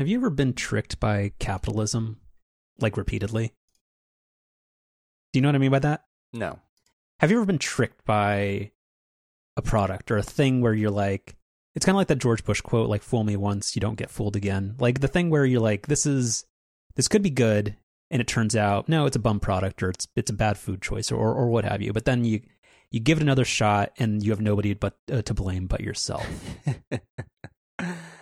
Have you ever been tricked by capitalism, like repeatedly? Do you know what I mean by that? No. Have you ever been tricked by a product or a thing where you're like, it's kind of like that George Bush quote, like "Fool me once, you don't get fooled again." Like the thing where you're like, this is this could be good, and it turns out no, it's a bum product or it's it's a bad food choice or or, what have you. But then you you give it another shot, and you have nobody but uh, to blame but yourself.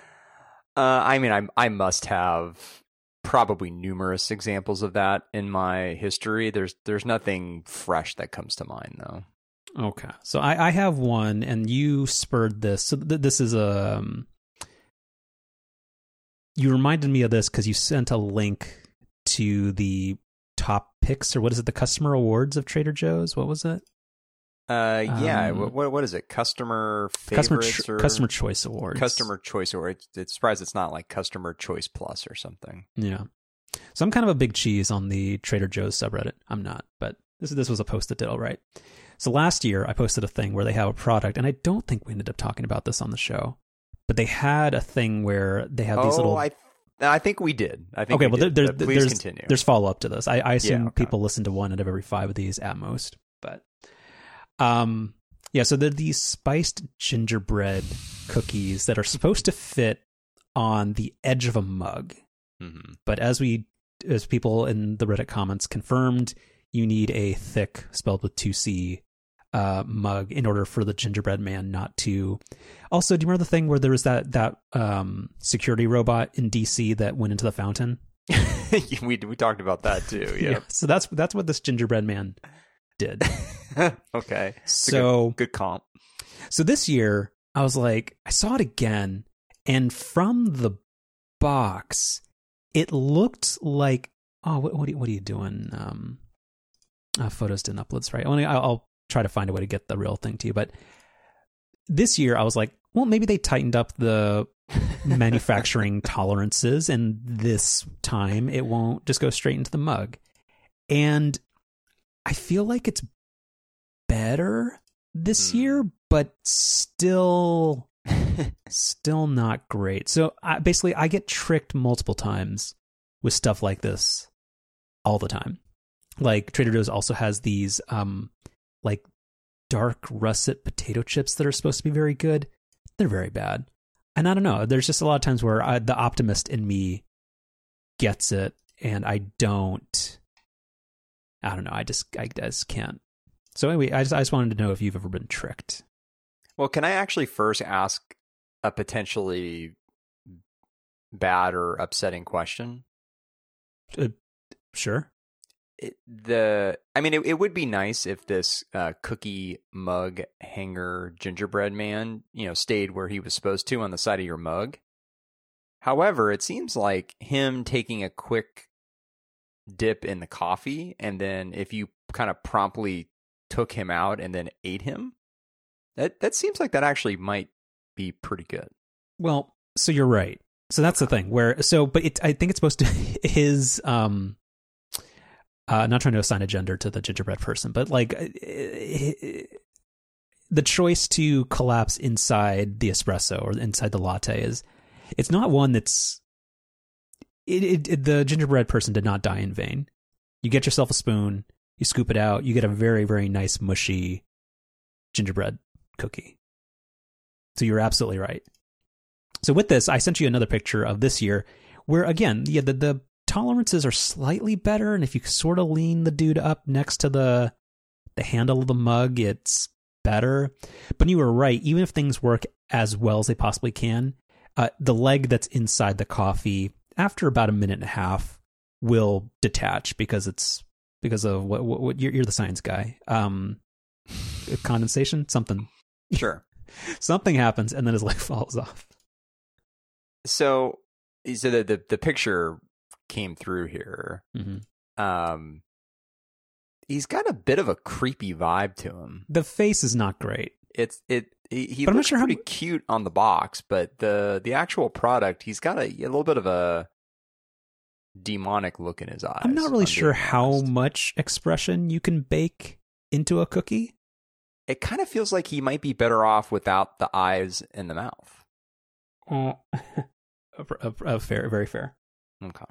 uh, I mean, I I must have probably numerous examples of that in my history. There's there's nothing fresh that comes to mind though. Okay, so I, I have one, and you spurred this. So th- this is a. Um, you reminded me of this because you sent a link to the top picks, or what is it? The customer awards of Trader Joe's. What was it? Uh, yeah. Um, what what is it? Customer Customer favorites Ch- or Customer Choice Awards. customer choice award. it's, it's surprised it's not like customer choice plus or something. Yeah. So I'm kind of a big cheese on the Trader Joe's subreddit. I'm not, but this this was a post that did all right. So last year I posted a thing where they have a product, and I don't think we ended up talking about this on the show, but they had a thing where they have these oh, little. I I think we did. I think okay, we well, did, there's but please there's continue. there's follow up to this. I, I assume Yeah, okay. people listen to one out of every five of these at most, but um, yeah. So they're these spiced gingerbread cookies that are supposed to fit on the edge of a mug. Mhm. But as we, as people in the Reddit comments confirmed, you need a thick, spelled with two C, uh, mug in order for the gingerbread man not to. Also, do you remember the thing where there was that that um, security robot in DC that went into the fountain? we we talked about that too. Yeah. So that's that's what this gingerbread man did. okay. So good, good comp. So this year, I was like, I saw it again, and from the box, it looked like, oh, what, what, are, you, what are you doing? Um, uh, photos didn't upload right. I'll, I'll try to find a way to get the real thing to you. But this year, I was like, well, maybe they tightened up the manufacturing tolerances, and this time it won't just go straight into the mug. And I feel like it's better this Hmm. year, but still, still not great. So I, basically, I get tricked multiple times with stuff like this all the time. Like Trader Joe's also has these, um, like dark russet potato chips that are supposed to be very good. They're very bad. And I don't know. There's just a lot of times where I, the optimist in me gets it, and I don't. I don't know. I just, I just can't. So anyway, I just, I just wanted to know if you've ever been tricked. Well, can I actually first ask a potentially bad or upsetting question? Sure. It, the I mean, it, it would be nice if this uh, cookie mug hanger gingerbread man, you know, stayed where he was supposed to on the side of your mug. However, it seems like him taking a quick dip in the coffee, and then if you kind of promptly took him out and then ate him, that that seems like that actually might be pretty good. Well, so you're right. So that's the thing where so but it I think it's supposed to his um uh not trying to assign a gender to the gingerbread person, but like uh, the choice to collapse inside the espresso or inside the latte is it's not one that's it, it, it the gingerbread person did not die in vain. You get yourself a spoon, you scoop it out, you get a very very nice mushy gingerbread cookie. So you're absolutely right. So with this, I sent you another picture of this year where again, yeah, the, the tolerances are slightly better, and if you sort of lean the dude up next to the the handle of the mug, it's better. But you were right, even if things work as well as they possibly can, uh, the leg that's inside the coffee after about a minute and a half will detach because it's because of what, what, what you're, you're the science guy. Um, condensation, something, Sure. something happens, and then his leg falls off. So, so the, the the picture came through here. Mm-hmm. Um, he's got a bit of a creepy vibe to him. The face is not great. It's it. He, he But I'm not looks sure how pretty mu- cute on the box, but the the actual product, he's got a, a little bit of a demonic look in his eyes. I'm not really sure how honest. much expression you can bake into a cookie. It kind of feels like he might be better off without the eyes and the mouth. Uh, uh, uh, fair, very fair. Okay.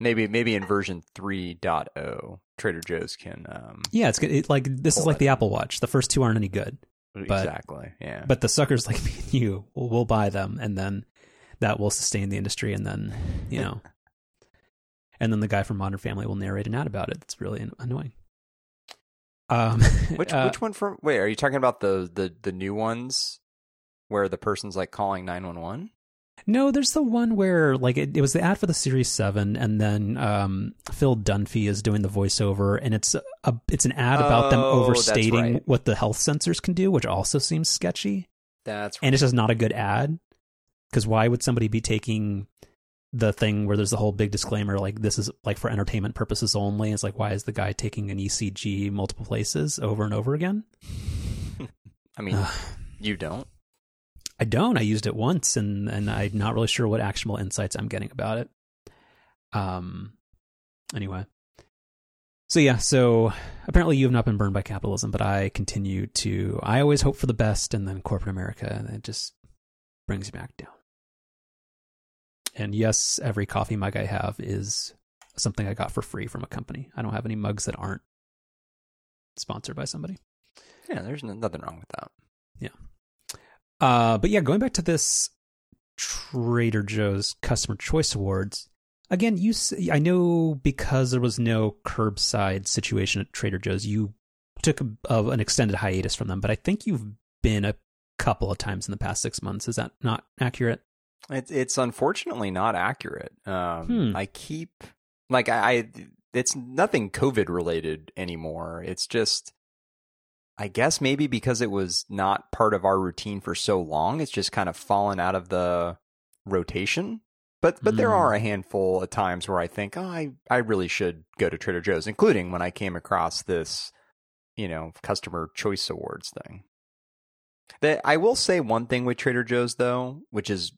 Maybe maybe in version 3.0, Trader Joe's can. Um, Yeah, it's good. It, like this is like it. the Apple Watch. The first two aren't any good, exactly. Yeah. but the suckers like me and you will will buy them, and then that will sustain the industry, and then you know, and then the guy from Modern Family will narrate an ad about it. It's really annoying. Um, which uh, which one from? Wait, are you talking about the the the new ones where the person's like calling 911? No, there's the one where like it, it was the ad for the Series Seven, and then um, Phil Dunphy is doing the voiceover, and it's a it's an ad about them Oh, that's overstating right. what the health sensors can do, which also seems sketchy, That's right. and it's just not a good ad. Because why would somebody be taking the thing where there's the whole big disclaimer like this is like for entertainment purposes only? It's like why is the guy taking an ECG multiple places over and over again? I mean, you don't. I don't. I used it once, and and I'm not really sure what actionable insights I'm getting about it. Um. Anyway. So yeah. So apparently you have not been burned by capitalism, but I continue to. I always hope for the best, and then corporate America, and it just brings me back down. And yes, every coffee mug I have is something I got for free from a company. I don't have any mugs that aren't sponsored by somebody. Yeah, there's nothing wrong with that. Uh, but yeah, going back to this Trader Joe's Customer Choice Awards, again, you I know because there was no curbside situation at Trader Joe's, you took a, of an extended hiatus from them. But I think you've been a couple of times in the past six months. Is that not accurate? It's it's unfortunately not accurate. Um, Hmm. I keep like I, I it's nothing COVID related anymore. It's just I guess maybe because it was not part of our routine for so long, it's just kind of fallen out of the rotation. But but there Hmm. are a handful of times where I think, oh, I I really should go to Trader Joe's, including when I came across this, you know, customer choice awards thing. That I will say one thing with Trader Joe's though, which is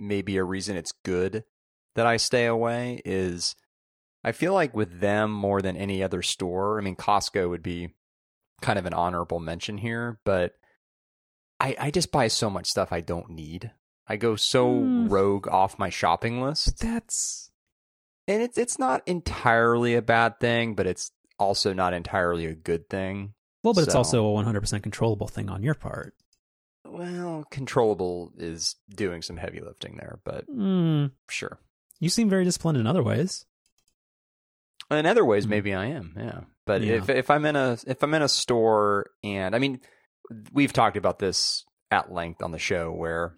maybe a reason it's good that I stay away is I feel like with them more than any other store, I mean Costco would be kind of an honorable mention here, but I I just buy so much stuff I don't need. I go so Hmm. rogue off my shopping list. That's And it's it's not entirely a bad thing, but it's also not entirely a good thing. well, but it's also a 100% controllable thing on your part. Well, controllable is doing some heavy lifting there, but Mm, sure. you seem very disciplined in other ways. In other ways, Mhm. maybe I am. Yeah, but Yeah. if if I'm in a if I'm in a store and I mean, we've talked about this at length on the show where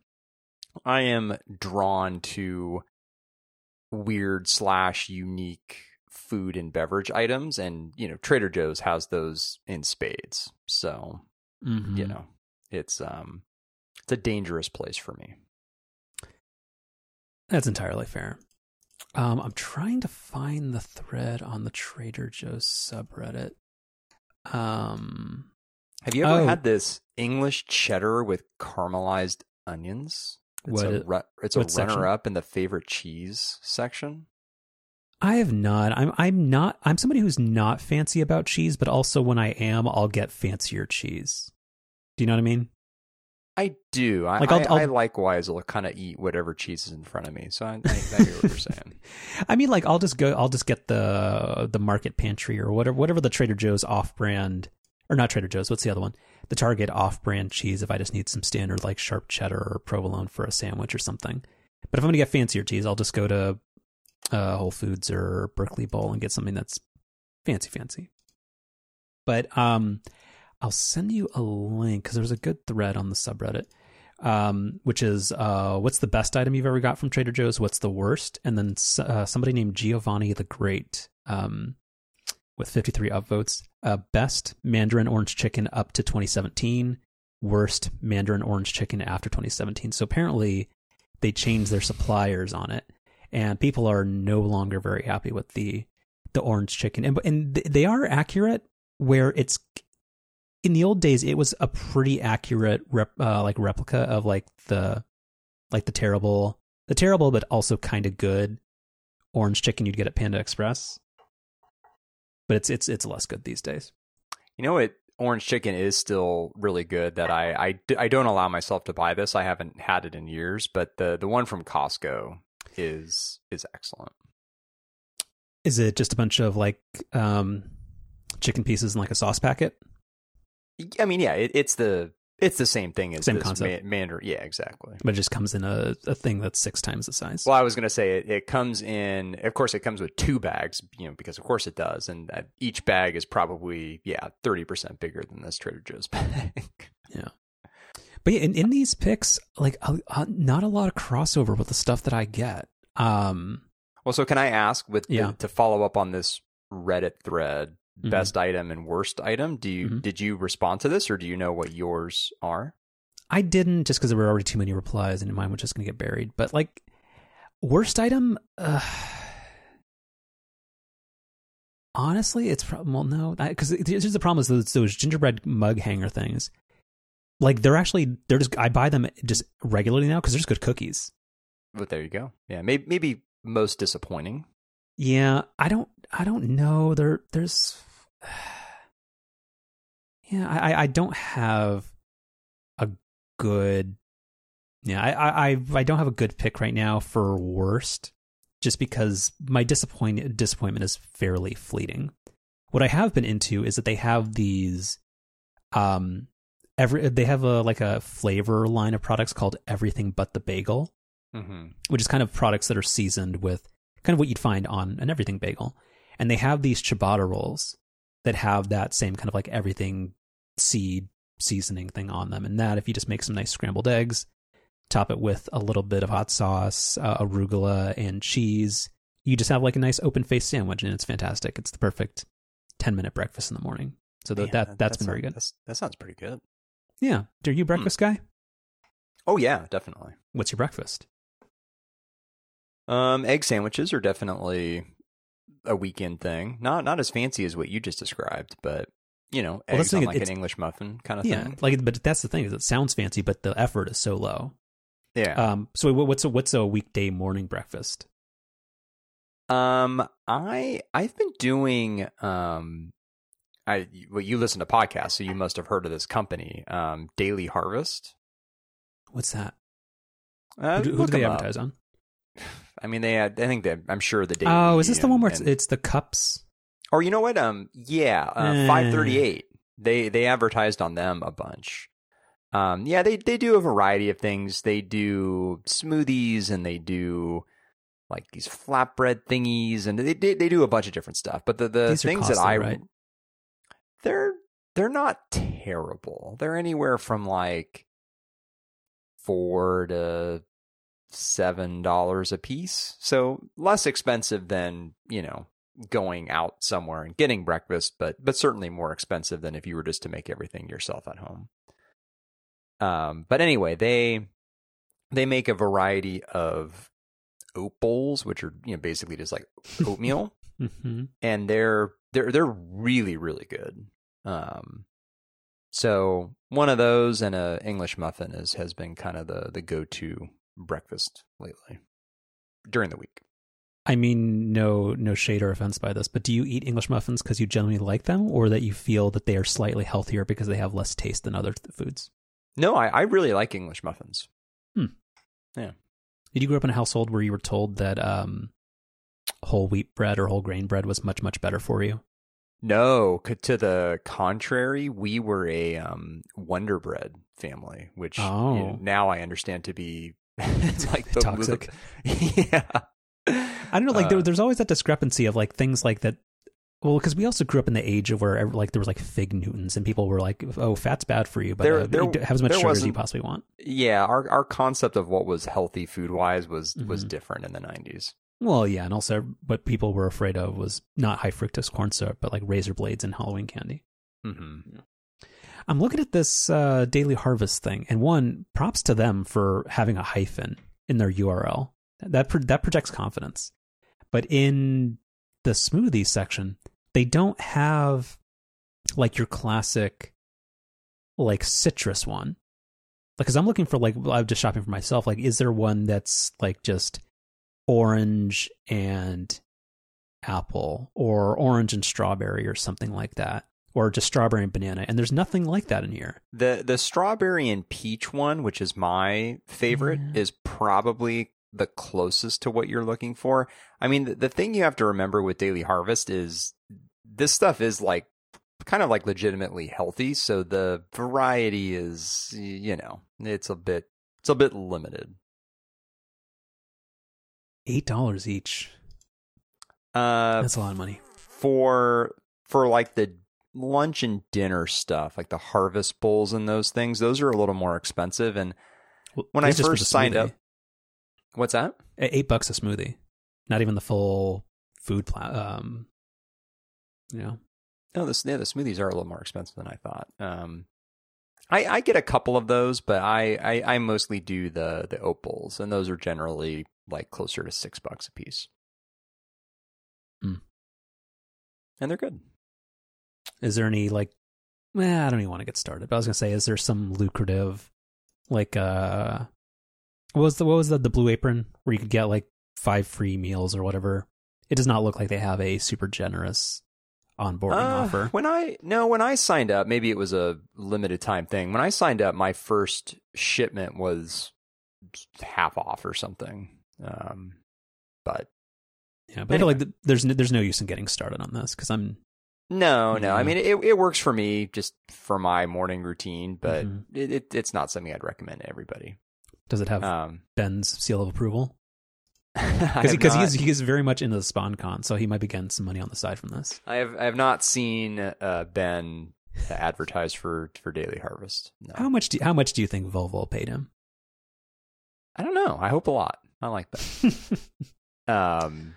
I am drawn to weird slash unique food and beverage items, and you know, Trader Joe's has those in spades. So Mhm. you know, it's um, it's a dangerous place for me. That's entirely fair. Um, I'm trying to find the thread on the Trader Joe's subreddit. Um, Have you ever Oh. had this English cheddar with caramelized onions? It's What a ru- it's a what section? runner up in the favorite cheese section. I have not. I'm I'm not. I'm somebody who's not fancy about cheese, but also when I am, I'll get fancier cheese. Do you know what I mean? I do. I Like, I'll- I, I I'll- likewise will kind of eat whatever cheese is in front of me. So I, I, I hear what you're saying. I mean, like I'll just go. I'll just get the the Market Pantry or whatever whatever the Trader Joe's off brand or not Trader Joe's. What's the other one? The Target off brand cheese. If I just need some standard like sharp cheddar or provolone for a sandwich or something. But if I'm gonna get fancier cheese, I'll just go to uh, Whole Foods or Berkeley Bowl and get something that's fancy, fancy. But um, I'll send you a link because there's a good thread on the subreddit, um, which is uh, what's the best item you've ever got from Trader Joe's? What's the worst? And then uh, somebody named Giovanni the Great, um, with 53 upvotes, uh, best Mandarin orange chicken up to 2017, worst Mandarin orange chicken after 2017. So apparently, they changed their suppliers on it, and people are no longer very happy with the the orange chicken. And and they are accurate where it's in the old days it was a pretty accurate rep, uh, like replica of like the like the terrible the terrible but also kind of good orange chicken you'd get at Panda Express. But it's it's it's less good these days. You know what orange chicken is still really good. That I I don't allow myself to buy this. I haven't had it in years, but the the one from Costco is is excellent. Is it just a bunch of like um, chicken pieces in like a sauce packet? I mean, yeah, it, it's the it's the same thing as Same this concept. Ma- Mandarin. Yeah, exactly. But it just comes in a, a thing that's six times the size. Well, I was going to say it, it comes in. Of course, it comes with two bags. You know, because of course it does, and uh, each bag is probably yeah thirty percent bigger than this Trader Joe's bag. Yeah. But yeah, in, in these picks, like uh, uh, not a lot of crossover with the stuff that I get. Um, well, so can I ask with the- Yeah. to follow up on this Reddit thread? Mhm. Best item and worst item. Do you Mhm. did you respond to this, or do you know what yours are? I didn't just because there were already too many replies and mine was just going to get buried. But like worst item, uh, honestly, it's pro- well no because here's the problem is those, those gingerbread mug hanger things. Like they're actually they're just I buy them just regularly now because they're just good cookies. But there you go. Yeah, maybe maybe most disappointing. Yeah, I don't I don't know. There there's Yeah, I I- don't have a good Yeah, I I I- I don't have a good pick right now for worst just because my disappoint disappointment is fairly fleeting. What I have been into is that they have these um every they have a like a flavor line of products called everything but the bagel Mm-hmm. which is kind of products that are seasoned with kind of what you'd find on an everything bagel. And they have these ciabatta rolls that have that same kind of like everything seed seasoning thing on them. And that, if you just make some nice scrambled eggs, top it with a little bit of hot sauce, uh, arugula, and cheese, you just have like a nice open faced sandwich, and it's fantastic. It's the perfect ten minute breakfast in the morning. So th- that that's been very good. That sounds pretty good. Yeah, are you a breakfast guy? Oh yeah, definitely. What's your breakfast? Um, egg sandwiches are definitely a weekend thing. Not not as fancy as what you just described, but you know, Well, eggs on like an English muffin kind of Yeah, thing. like, but that's the thing is it sounds fancy, but the effort is so low. Yeah. Um, so what's a what's a weekday morning breakfast? Um, I I've been doing um, I well you listen to podcasts, so you must have heard of this company, um, Daily Harvest. What's that? Uh, who who do they them up. advertise on? I mean, they had. I think that I'm sure the Daily. Oh, is this the one where it's, and- it's the cups? Or you know what? Um, yeah, uh, Eh. five thirty eight. They they advertised on them a bunch. Um, yeah, they they do a variety of things. They do smoothies and they do like these flatbread thingies, and they they, they do a bunch of different stuff. But the the These things that I right? they're they're not terrible. They're anywhere from like four to seven dollars a piece, so less expensive than you know going out somewhere and getting breakfast, but but certainly more expensive than if you were just to make everything yourself at home. Um, but anyway, they they make a variety of oat bowls, which are you know basically just like oatmeal hmm and they're they're they're really really good. Um, so one of those and a English muffin is has been kind of the the go to breakfast lately during the week. I mean, no no shade or offense by this, but do you eat English muffins because you generally like them, or that you feel that they are slightly healthier because they have less taste than other th- foods? No, I, I really like English muffins. Hmm. Yeah. Did you grow up in a household where you were told that um, whole wheat bread or whole grain bread was much much better for you? No, to the contrary, we were a um, Wonder Bread family, which you know, Oh. now I understand to be like the Toxic. yeah, I don't know. Like there, Uh, there's always that discrepancy of like things like that. Well, because we also grew up in the age of where like there was like fig Newtons and people were like, "Oh, fat's bad for you," but There- uh, there- you have as much sugar as you possibly want. yeah. Our our concept of what was healthy food wise was was Mhm. different in the nineties. Well, yeah, and also what people were afraid of was not high fructose corn syrup, but like razor blades and Halloween candy. Mm-hmm. I'm looking at this uh, Daily Harvest thing, and one props to them for having a hyphen in their URL. That pro- that projects confidence. But in the smoothies section, they don't have like your classic like citrus one. Because I'm looking for like I'm just shopping for myself. Like, is there one that's like just orange and apple, or orange and strawberry, or something like that? Or just strawberry and banana, and there's nothing like that in here. The the strawberry and peach one, which is my favorite, Yeah. is probably the closest to what you're looking for. I mean, the, the thing you have to remember with Daily Harvest is this stuff is like kind of like legitimately healthy, so the variety is you know, it's a bit it's a bit limited. Eight dollars each. Uh That's a lot of money. for for like the lunch and dinner stuff, like the harvest bowls and those things, those are a little more expensive and Well, When I these just for first signed up- what's that? Eight bucks a smoothie, not even the full food plan. Um, you know, No, the yeah, the smoothies are a little more expensive than I thought. Um, I I get a couple of those, but I I, I mostly do the the oat bowls, and those are generally like closer to six bucks a piece. Hmm. And they're good. Is there any like? Well, I don't even want to get started. But I was gonna say, is there some lucrative, like, uh, what was the what was the the Blue Apron where you could get like five free meals or whatever? It does not look like they have a super generous onboarding Uh, offer. When I no, when I signed up, maybe it was a limited time thing. When I signed up, my first shipment was half off or something. Um, but Yeah, but I feel like th- there's no, there's no use in getting started on this because I'm No, no. I mean, it it works for me just for my morning routine, but Mhm. it, it it's not something I'd recommend to everybody. does it have Um, Ben's seal of approval? because Because he is he is very much into the spon con, so he might be getting some money on the side from this. I have I have not seen uh, Ben advertise for for Daily Harvest. No. How much do how much do you think Volvo paid him? I don't know. I hope a lot. I like that. Um,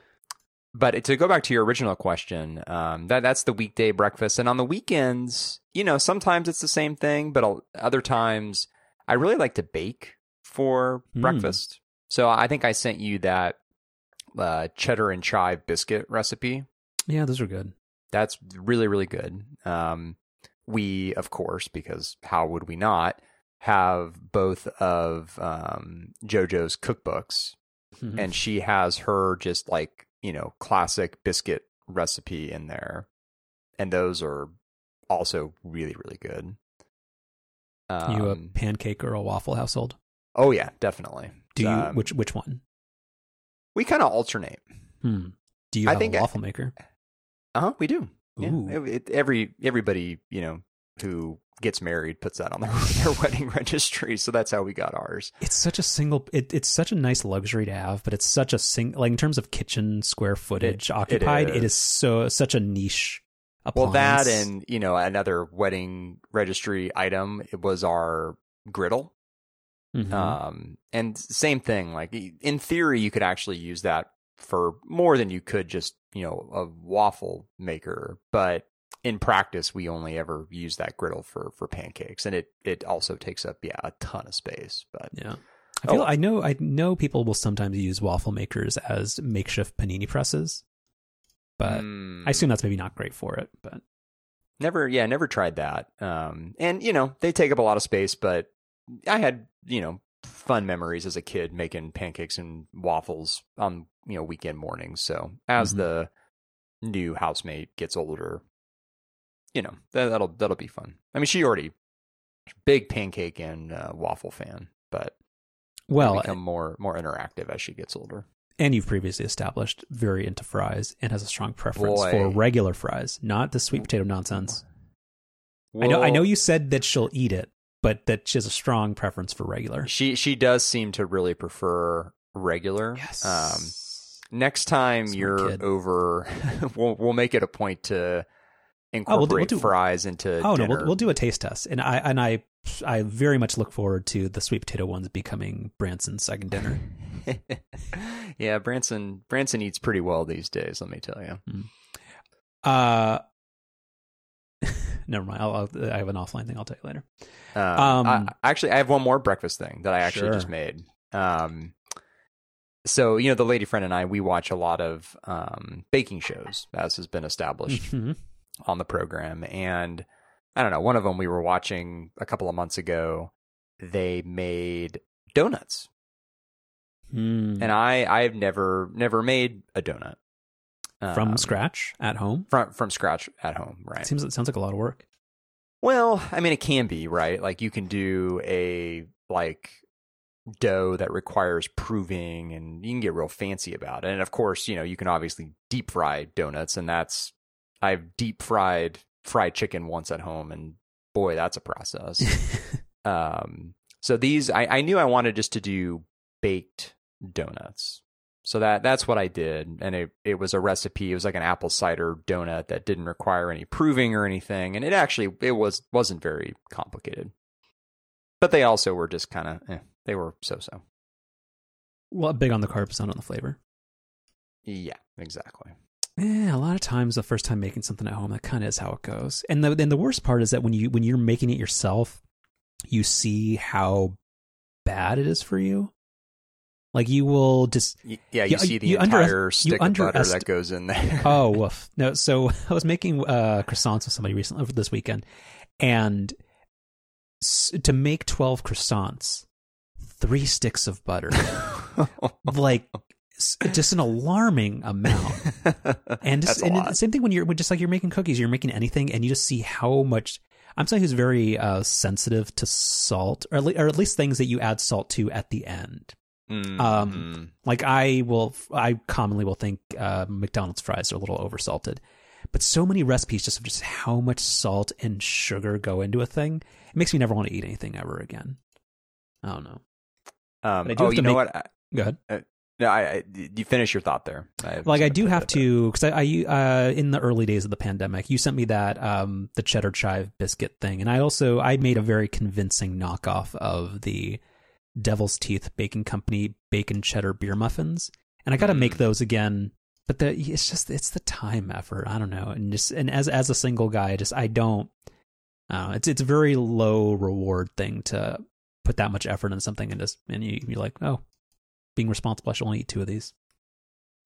but to go back to your original question, um, that that's the weekday breakfast, and on the weekends, you know, sometimes it's the same thing, but other times I really like to bake for Mm. breakfast. So I think I sent you that uh, cheddar and chive biscuit recipe. yeah, those are good. That's really really good. Um, we, of course, because how would we not have both of um, JoJo's cookbooks Mhm. and she has her just like you know classic biscuit recipe in there and those are also really really good um, you a pancake or a waffle household? oh yeah definitely Do you Um, which which one? we kind of alternate Hmm. Do you I think a I- waffle maker? uh-huh we do yeah It- it- every everybody you know who gets married puts that on their, their wedding registry so that's how we got ours It's such a single. It, it's such a nice luxury to have, but it's such a sing. Like in terms of kitchen square footage occupied, it is. is so such a niche. well that and you know another wedding registry item it was our griddle Mhm. Um, and same thing, like in theory, you could actually use that for more than you could just, you know, a waffle maker. But in practice, we only ever use that griddle for, for pancakes. And it, it also takes up, yeah, a ton of space. But yeah. I feel Oh. I know I know people will sometimes use waffle makers as makeshift panini presses, but Mm, I assume that's maybe not great for it. But never, yeah, never tried that. Um, and you know, they take up a lot of space, but I had, you know, fun memories as a kid making pancakes and waffles on, you know, weekend mornings. So as Mhm. the new housemate gets older, you know, that, that'll, that'll be fun. I mean, she already big pancake and uh, waffle fan, but well, become more, more interactive as she gets older. and you've previously established very into fries and has a strong preference Boy. for regular fries, not the sweet potato nonsense. I know I know you said that she'll eat it, but that she has a strong preference for regular. She, she does seem to really prefer regular. Yes. Um, next time you're kid. over, we'll we'll make it a point to Oh, we'll do- we'll do- fries into. oh no, we'll, we'll do a taste test, and I and I I very much look forward to the sweet potato ones becoming Branson's second dinner. yeah, Branson Branson eats pretty well these days. Let me tell you. Uh, never mind. I'll, I'll, I have an offline thing. I'll tell you later. Um, Um, I, actually, I have one more breakfast thing that I actually Sure. just made. Um, so you know, the lady friend and I, we watch a lot of um, baking shows, as has been established Mhm. On the program. And I don't know, one of them we were watching a couple of months ago. They made donuts, Hmm. and I I've never never made a donut. from Um, scratch at home. from from scratch at home, right? Seems it sounds like a lot of work. Well, I mean, it can be right. Like you can do a like dough that requires proving, and you can get real fancy about it. And of course, you know, you can obviously deep fry donuts, and that's I've deep fried fried chicken once at home, and boy, that's a process. um, so these, I, I knew I wanted just to do baked donuts. So that that's what I did, and it it was a recipe. It was like an apple cider donut that didn't require any proving or anything, and it actually it was wasn't very complicated. But they also were just kind of eh, they were so so. well, big on the carbs, not on the flavor. Yeah, exactly. Yeah, a lot of times the first time making something at home, that kind of is how it goes. And the and the worst part is that when you when you're making it yourself, you see how bad it is for you. Like you will just Yeah, you, You- see the you under- entire stick of butter that goes in there. oh woof no. So I was making uh, croissants with somebody recently over this weekend, and to make twelve croissants, three sticks of butter, like just an alarming amount. and just and same thing when you're just like you're making cookies, you're making anything, and you just see how much. I'm somebody who's very uh, sensitive to salt, or or at least things that you add salt to at the end. Mm, um, mm. Like I will, I commonly will think uh, McDonald's fries are a little oversalted, but so many recipes just of just how much salt and sugar go into a thing, it makes me never want to eat anything ever again. I don't know. Um, I do oh, you know make- what? I- Go ahead. No, I, I you finish your thought there. I like I do have to because I, I uh, in the early days of the pandemic, you sent me that um the cheddar chive biscuit thing, and I also I made a very convincing knockoff of the Devil's Teeth Baking Company bacon cheddar beer muffins, and I got to make Mm. those again. But the it's just it's the time effort. I don't know, and just and as as a single guy, just I don't. Uh, it's it's a very low reward thing to put that much effort in something and just and you you're like oh, being responsible. I should only eat two of these.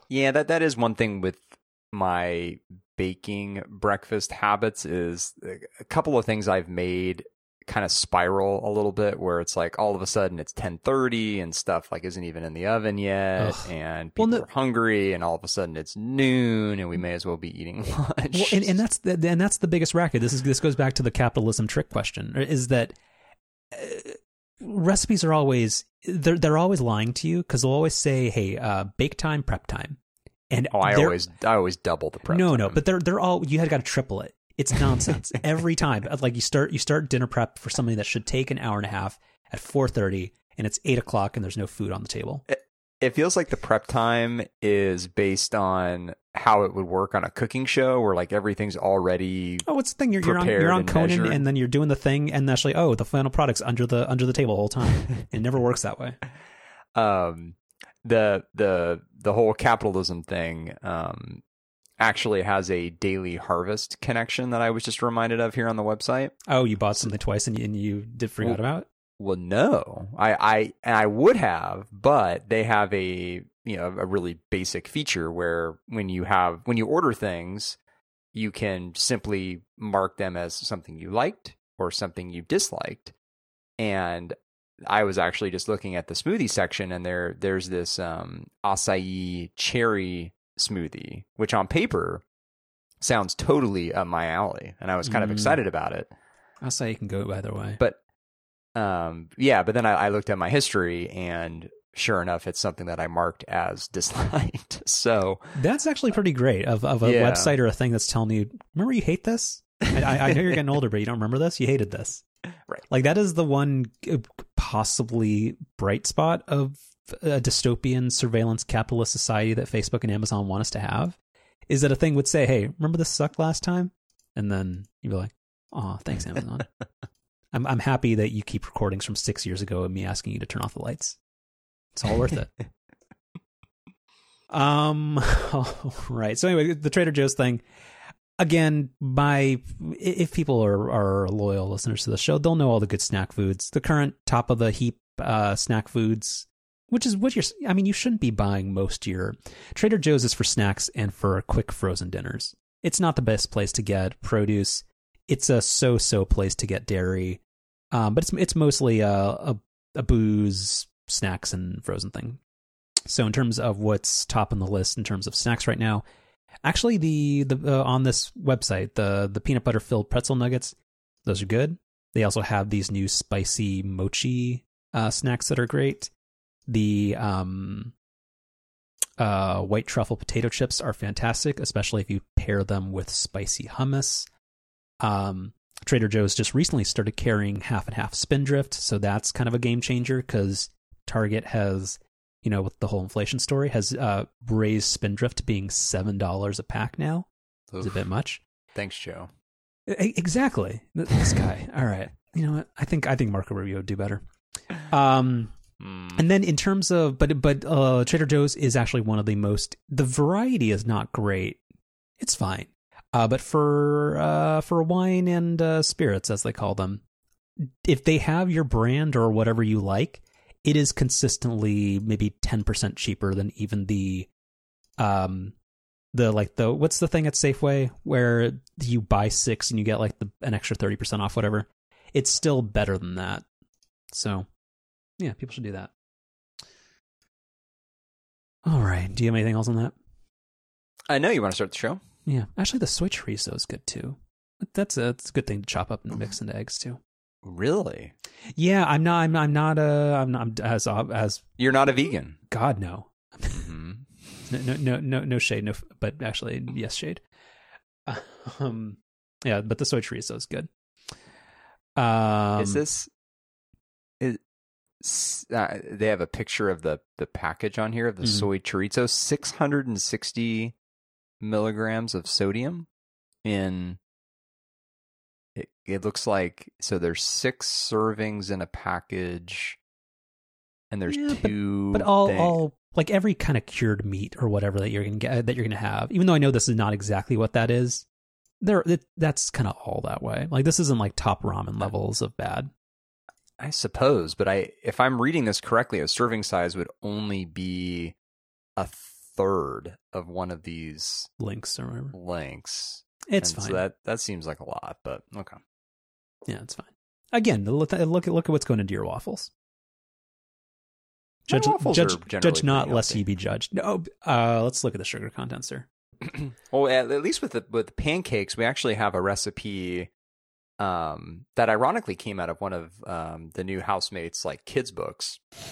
Yeah, that that is one thing with my baking breakfast habits is a couple of things I've made kind of spiral a little bit where it's like all of a sudden it's 10:30 and stuff like isn't even in the oven yet Ugh. and Well, people no- are hungry and all of a sudden it's noon and we may as well be eating lunch. Well, and, and that's the and that's the biggest racket. This is this goes back to the capitalism trick question. Is that uh, recipes are always they're they're always lying to you because they'll always say, "Hey, uh, bake time, prep time," and oh, I always I always double the prep. no no, but they're they're all you had got to triple it. It's nonsense every time. Like you start you start dinner prep for something that should take an hour and a half at four thirty, and it's eight o'clock and there's no food on the table. It feels like the prep time is based on how it would work on a cooking show where like everything's already Oh, what's the thing? You're, you're on you're on and Conan, measured. and then you're doing the thing, and actually, oh, the final product's under the under the table the whole time. it never works that way. um the the the whole capitalism thing um actually has a daily harvest connection that I was just reminded of here on the website. Oh, you bought something twice and you, and you did forgot Well, about it. Well, no, I, I, and I would have, but they have a, you know, a really basic feature where when you have, when you order things, you can simply mark them as something you liked or something you disliked. And I was actually just looking at the smoothie section and there, there's this, um, acai cherry smoothie, which on paper sounds totally up my alley. And I was kind of Mm. excited about it. You can go either way. But um, yeah, but then I, I looked at my history, and sure enough, it's something that I marked as disliked. So That's actually pretty great of of a Yeah. website or a thing that's telling you, remember you hate this. I, I know you're getting older, but you don't remember this. You hated this, Right. Like that is the one possibly bright spot of a dystopian surveillance capitalist society that Facebook and Amazon want us to have. Is that a thing would say, "Hey, remember this sucked last time," and then you'd be like, "Oh, thanks, Amazon." I'm I'm happy that you keep recordings from six years ago of me asking you to turn off the lights. It's all worth it. Um. All right. So anyway, the Trader Joe's thing. Again, my if people are are loyal listeners to the show, they'll know all the good snack foods. The current top of the heap uh, snack foods, which is what you're. I mean, you shouldn't be buying most of your Trader Joe's is for snacks and for quick frozen dinners. It's not the best place to get produce. It's a so-so place to get dairy, um, but it's it's mostly a, a a booze, snacks, and frozen thing. So in terms of what's top on the list in terms of snacks right now, Actually, the the uh, on this website, the the peanut butter filled pretzel nuggets, those are good. They also have these new spicy mochi uh, snacks that are great. The um, uh, white truffle potato chips are fantastic, especially if you pair them with spicy hummus. Um, Trader Joe's just recently started carrying half and half spindrift, so that's kind of a game changer because Target has, you know, with the whole inflation story, has uh, raised spindrift to being seven dollars a pack now. It's a bit much. Thanks, Joe. Exactly. This guy. All right. You know what? I think I think Marco Rubio would do better. Um, Mm. and then in terms of but but uh, Trader Joe's is actually one of the most the variety is not great. It's fine. Uh, but for uh, for wine and uh, spirits as they call them, if they have your brand or whatever you like, it is consistently maybe 10% cheaper than even the um the like the what's the thing at Safeway where you buy 6 and you get like the an extra 30% off whatever. It's still better than that. So, yeah, people should do that. All right. Do you have anything else on that? I know you want to start the show. Yeah. Actually, the soy chorizo is good too. That's a, that's a good thing to chop up and mix into eggs too. Really? Yeah, I'm not. I'm. I'm not. Uh, I'm not I'm as as You're not a vegan. God no. hmm No, no, no, no, shade. No, but actually, yes, shade. Um, yeah, but the soy chorizo is good. Um, is this? Is uh, they have a picture of the the package on here of the Mhm. soy chorizo, six hundred and sixty milligrams of sodium in. It, it looks like so. There's six servings in a package, and there's Yeah, but- two. but all thing- all like every kind of cured meat or whatever that you're gonna get that you're gonna have. Even though I know this is not exactly what that is, there it, that's kind of all that way. Like this isn't like top ramen levels of bad. I suppose, but I if I'm reading this correctly, a serving size would only be a third of one of these Links or whatever. links. It's And fine. So that that seems like a lot, but okay. yeah, it's fine. Again, look at look at look at what's going into your waffles. Judge, judge, judge not, lest ye be judged. No, uh, let's look at the sugar content, sir. Well, at, at least with the with the pancakes, we actually have a recipe um, that ironically came out of one of um, the new housemates like kids books.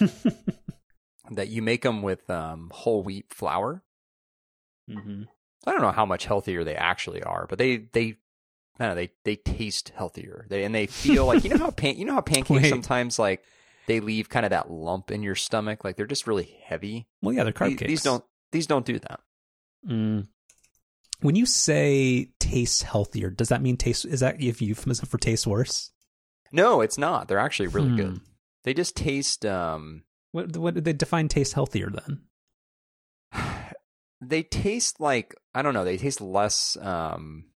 that you make them with um, whole wheat flour. mm-hmm. I don't know how much healthier they actually are, but they they I don't know, they they taste healthier. They and they feel like you know how pan, you know how pancakes Wait. sometimes like they leave kind of that lump in your stomach, like they're just really heavy. Well, yeah, they're carb These, cakes. these don't these don't do that. Mm. When you say tastes healthier, does that mean taste? Is that if euphemism for taste worse? No, it's not. They're actually really Hmm. good. They just taste um What what did they define taste healthier then? they taste like I don't know, they taste less um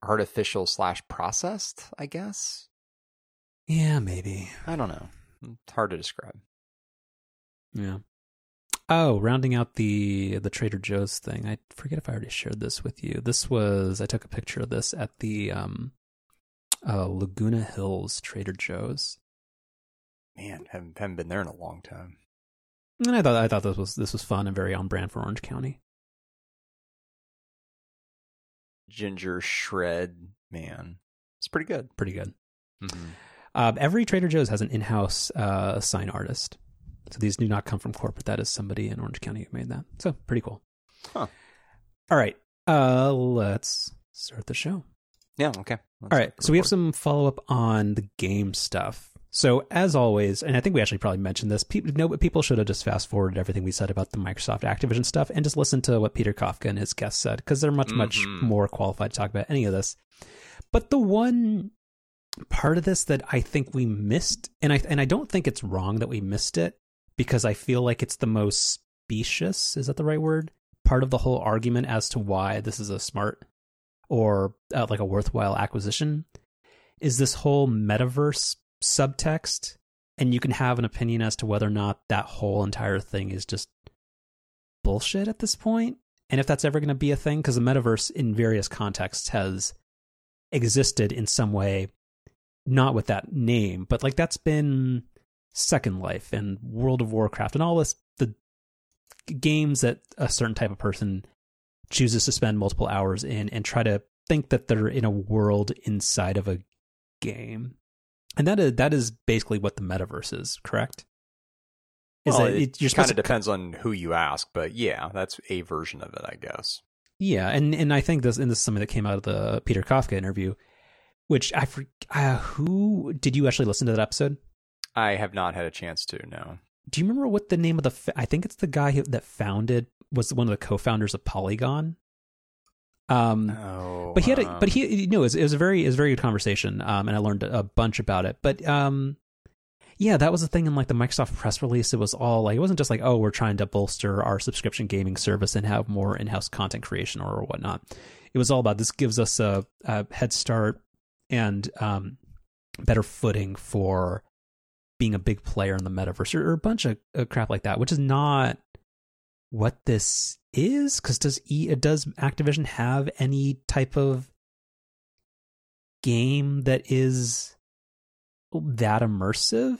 artificial slash processed, I guess. Yeah, maybe. I don't know. It's hard to describe. Yeah. Oh, rounding out the the Trader Joe's thing. I forget if I already shared this with you. This was I took a picture of this at the um uh Laguna Hills Trader Joe's. Man, haven't haven't been there in a long time. And I thought I thought this was this was fun and very on brand for Orange County. Ginger shred man. It's pretty good. Pretty good. Mm-hmm. Um, every Trader Joe's has an in-house uh, sign artist. So these do not come from corporate. That is somebody in Orange County who made that. So pretty cool. Huh. All right. Uh, let's start the show. Yeah. Okay. Let's All right. So we have some follow up on the game stuff. So as always, and I think we actually probably mentioned this. People, no, but people should have just fast forwarded everything we said about the Microsoft Activision stuff and just listen to what Peter Kafka and his guests said because they're much much Mhm. more qualified to talk about any of this. But the one part of this that I think we missed, and I and I don't think it's wrong that we missed it because I feel like it's the most specious. Is that the right word? Part of the whole argument as to why this is a smart or uh, like a worthwhile acquisition is this whole metaverse subtext and you can have an opinion as to whether or not that whole entire thing is just bullshit at this point and if that's ever going to be a thing because the metaverse in various contexts has existed in some way not with that name but like that's been second life and world of warcraft and all this the games that a certain type of person chooses to spend multiple hours in and try to think that they're in a world inside of a game. And that is that is basically what the metaverse is, correct? Is well, it, it kind of depends on who you ask, but yeah, that's a version of it, I guess. Yeah, and and I think this and this is something that came out of the Peter Kafka interview, which I uh, who did you actually listen to that episode? I have not had a chance to. No. Do you remember what the name of the? I think it's the guy who, that founded was one of the co-founders of Polygon. Um, oh, but he had, a, um, but he, you know, it was, it was, a very, it was a very good conversation. Um, and I learned a bunch about it. But um, yeah, that was the thing in like the Microsoft press release. It was all like it wasn't just like oh we're trying to bolster our subscription gaming service and have more in-house content creation or whatnot. It was all about this gives us a, a head start and um, better footing for being a big player in the metaverse or, or a bunch of, of crap like that, which is not what this is. Because does E does Activision have any type of game that is that immersive?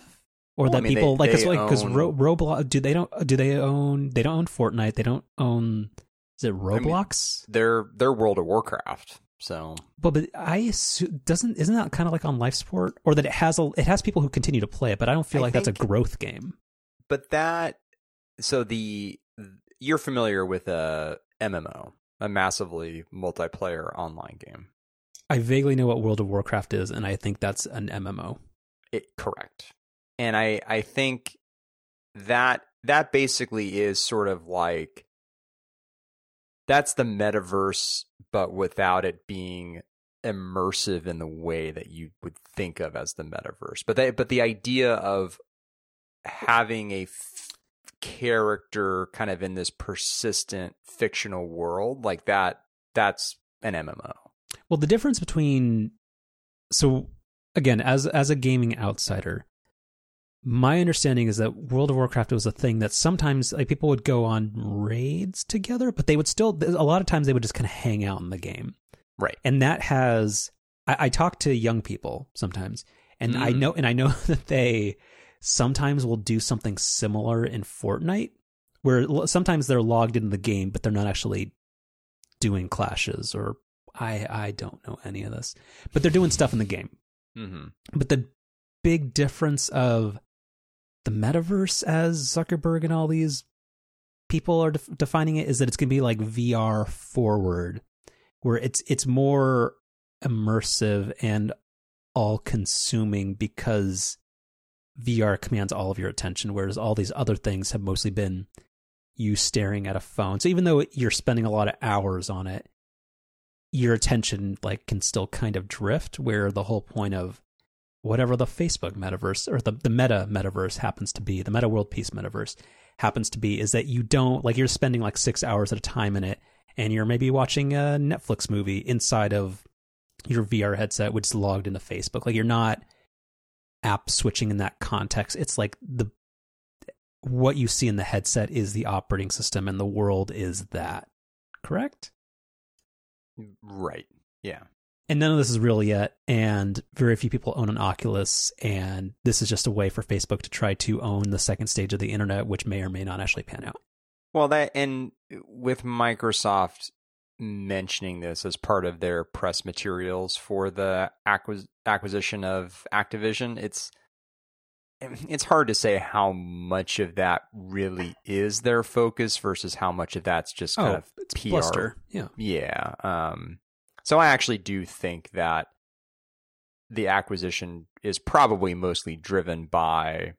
Or well, that I mean, people they, like because like, Ro- Roblox do they don't do they own they don't own Fortnite they don't own is it Roblox I mean, they're they're World of Warcraft so. But but I assume, doesn't isn't that kind of like on Life Support? Or that it has a it has people who continue to play it but I don't feel I like think, that's a growth game. But that so the you're familiar with a MMO a massively multiplayer online game I vaguely know what World of Warcraft is and I think that's an MMO it, correct. And I I think that that basically is sort of like that's the metaverse but without it being immersive in the way that you would think of as the metaverse. But they, but the idea of having a character kind of in this persistent fictional world like that that's an MMO. Well, the difference between so again, as as a gaming outsider, my understanding is that World of Warcraft was a thing that sometimes like people would go on raids together, but they would still a lot of times they would just kind of hang out in the game, right? And that has I, I talk to young people sometimes, and mm. I know and I know that they sometimes will do something similar in Fortnite, where sometimes they're logged into the game, but they're not actually doing clashes or I I don't know any of this, but they're doing stuff in the game. Mm-hmm. But the big difference of the metaverse as Zuckerberg and all these people are de- defining it is that it's going to be like VR forward, where it's it's more immersive and all consuming because VR commands all of your attention, whereas all these other things have mostly been you staring at a phone. So even though you're spending a lot of hours on it, your attention like can still kind of drift where the whole point of whatever the Facebook metaverse or the, the meta metaverse happens to be, the meta world peace metaverse happens to be, is that you don't like you're spending like six hours at a time in it and you're maybe watching a Netflix movie inside of your VR headset, which is logged into Facebook. Like you're not app switching in that context. It's like the what you see in the headset is the operating system and the world is that. Correct? Right. Yeah. And none of this is real yet, and very few people own an Oculus, and this is just a way for Facebook to try to own the second stage of the internet, which may or may not actually pan out. Well, that and with Microsoft mentioning this as part of their press materials for the acquis- acquisition of Activision, it's it's hard to say how much of that really is their focus versus how much of that's just kind oh, of PR. Bluster. Yeah. Yeah. Um, so I actually do think that the acquisition is probably mostly driven by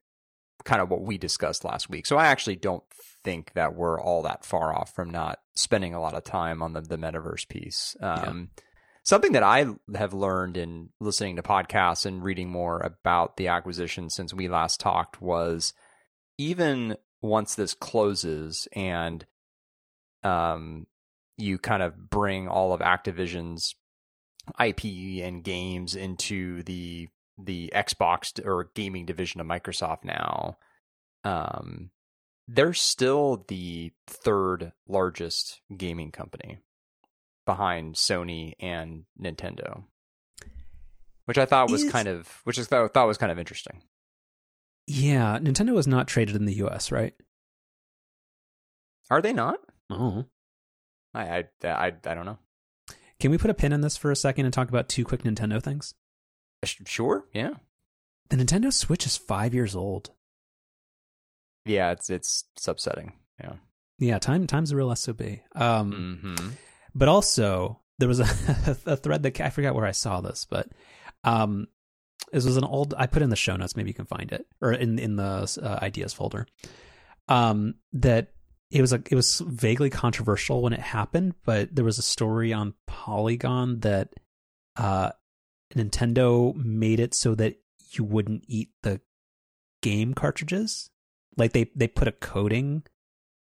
kind of what we discussed last week. So I actually don't think that we're all that far off from not spending a lot of time on the, the metaverse piece. Um, yeah. Something that I have learned in listening to podcasts and reading more about the acquisition since we last talked was even once this closes and um, you kind of bring all of Activision's IP and games into the the Xbox or gaming division of Microsoft now. Um, they're still the third largest gaming company behind Sony and Nintendo, which I thought was Is... kind of which I thought, thought was kind of interesting. Yeah, Nintendo is not traded in the U.S., right? Are they not? Oh, I, I I I don't know. Can we put a pin in this for a second and talk about two quick Nintendo things? Sure, yeah, The Nintendo Switch is five years old. yeah. It's it's, upsetting. Yeah. Yeah, time time's a real sob. Um, Mm-hmm. but also there was a, a thread that I forgot where I saw this, but um, this was an old. I put in the show notes. Maybe you can find it or in in the uh, ideas folder. Um, that it was a it was vaguely controversial when it happened, but there was a story on Polygon that uh, Nintendo made it so that you wouldn't eat the game cartridges. Like they they put a coating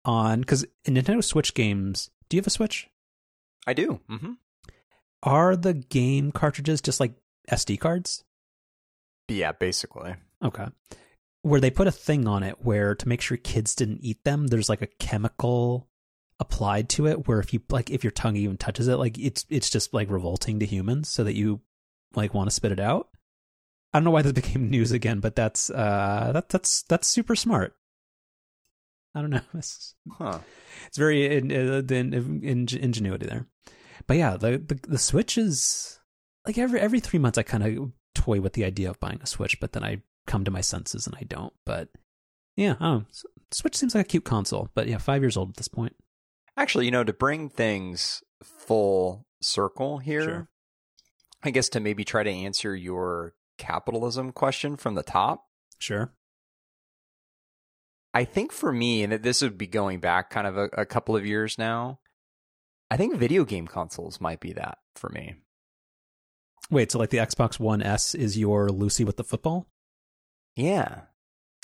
on because in Nintendo Switch games. Do you have a Switch? I do. Mm-hmm. Are the game cartridges just like SD cards? Yeah, basically. Okay. Where they put a thing on it where to make sure kids didn't eat them, there's like a chemical applied to it where if you like if your tongue even touches it, like it's it's just like revolting to humans so that you like want to spit it out. I don't know why this became news again, but that's uh that that's that's super smart. I don't know. It's, Huh. it's very in, uh, the in, in, ingenuity there. But yeah, the, the the Switch is like every every three months I kind of toy with the idea of buying a Switch, but then I come to my senses and I don't. But yeah, I don't know. Switch seems like a cute console, but yeah, five years old at this point. Actually, you know, to bring things full circle here, Sure. I guess to maybe try to answer your capitalism question from the top. Sure. I think for me, and this would be going back kind of a, a couple of years now, I think video game consoles might be that for me. Wait, so like the Xbox One S is your Lucy with the football? Yeah.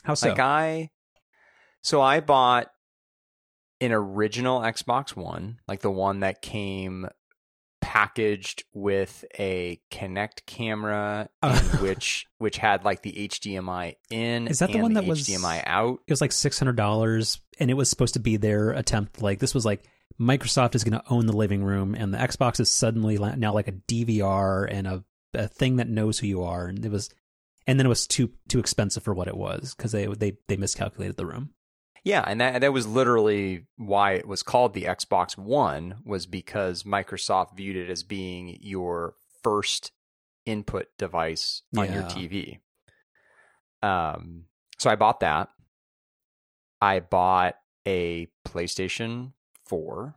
How so? Like I so I bought an original Xbox One, like the one that came packaged with a Kinect camera in Uh. which which had like the HDMI in Is that the and one that was- HDMI out. it was like six hundred dollars, and it was supposed to be their attempt. Like this was like Microsoft is going to own the living room, and the Xbox is suddenly now like a DVR and a, a thing that knows who you are. And it was, and then it was too too expensive for what it was because they they they miscalculated the room. Yeah, and that that was literally why it was called the Xbox One was because Microsoft viewed it as being your first input device on your TV. Um so I bought that. I bought a PlayStation 4.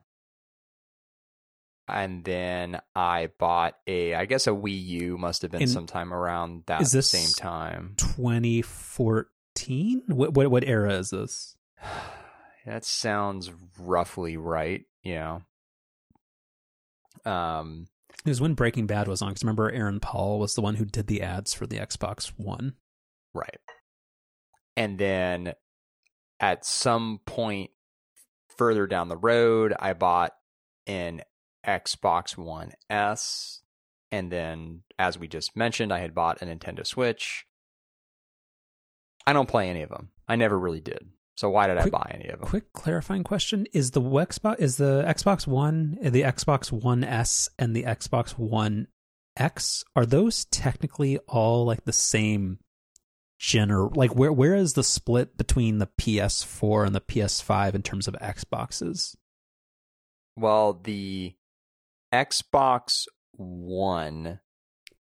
And then I bought a I guess a Wii U must have been And sometime around that is this- same time. Twenty fourteen. What what what era is this? That sounds roughly right. Yeah. Um. It was when Breaking Bad was on. Because remember, Aaron Paul was the one who did the ads for the Xbox One. Right. And then at some point further down the road, I bought an Xbox One S. And then, as we just mentioned, I had bought a Nintendo Switch. I don't play any of them. I never really did. So why did Quick- I buy any of them? Quick clarifying question: Is the Xbox is the Xbox One, eh, the Xbox One S, and the Xbox One X are those technically all like the same gener? Like where where is the split between the PS4 and the PS5 in terms of Xboxes? Well, the Xbox One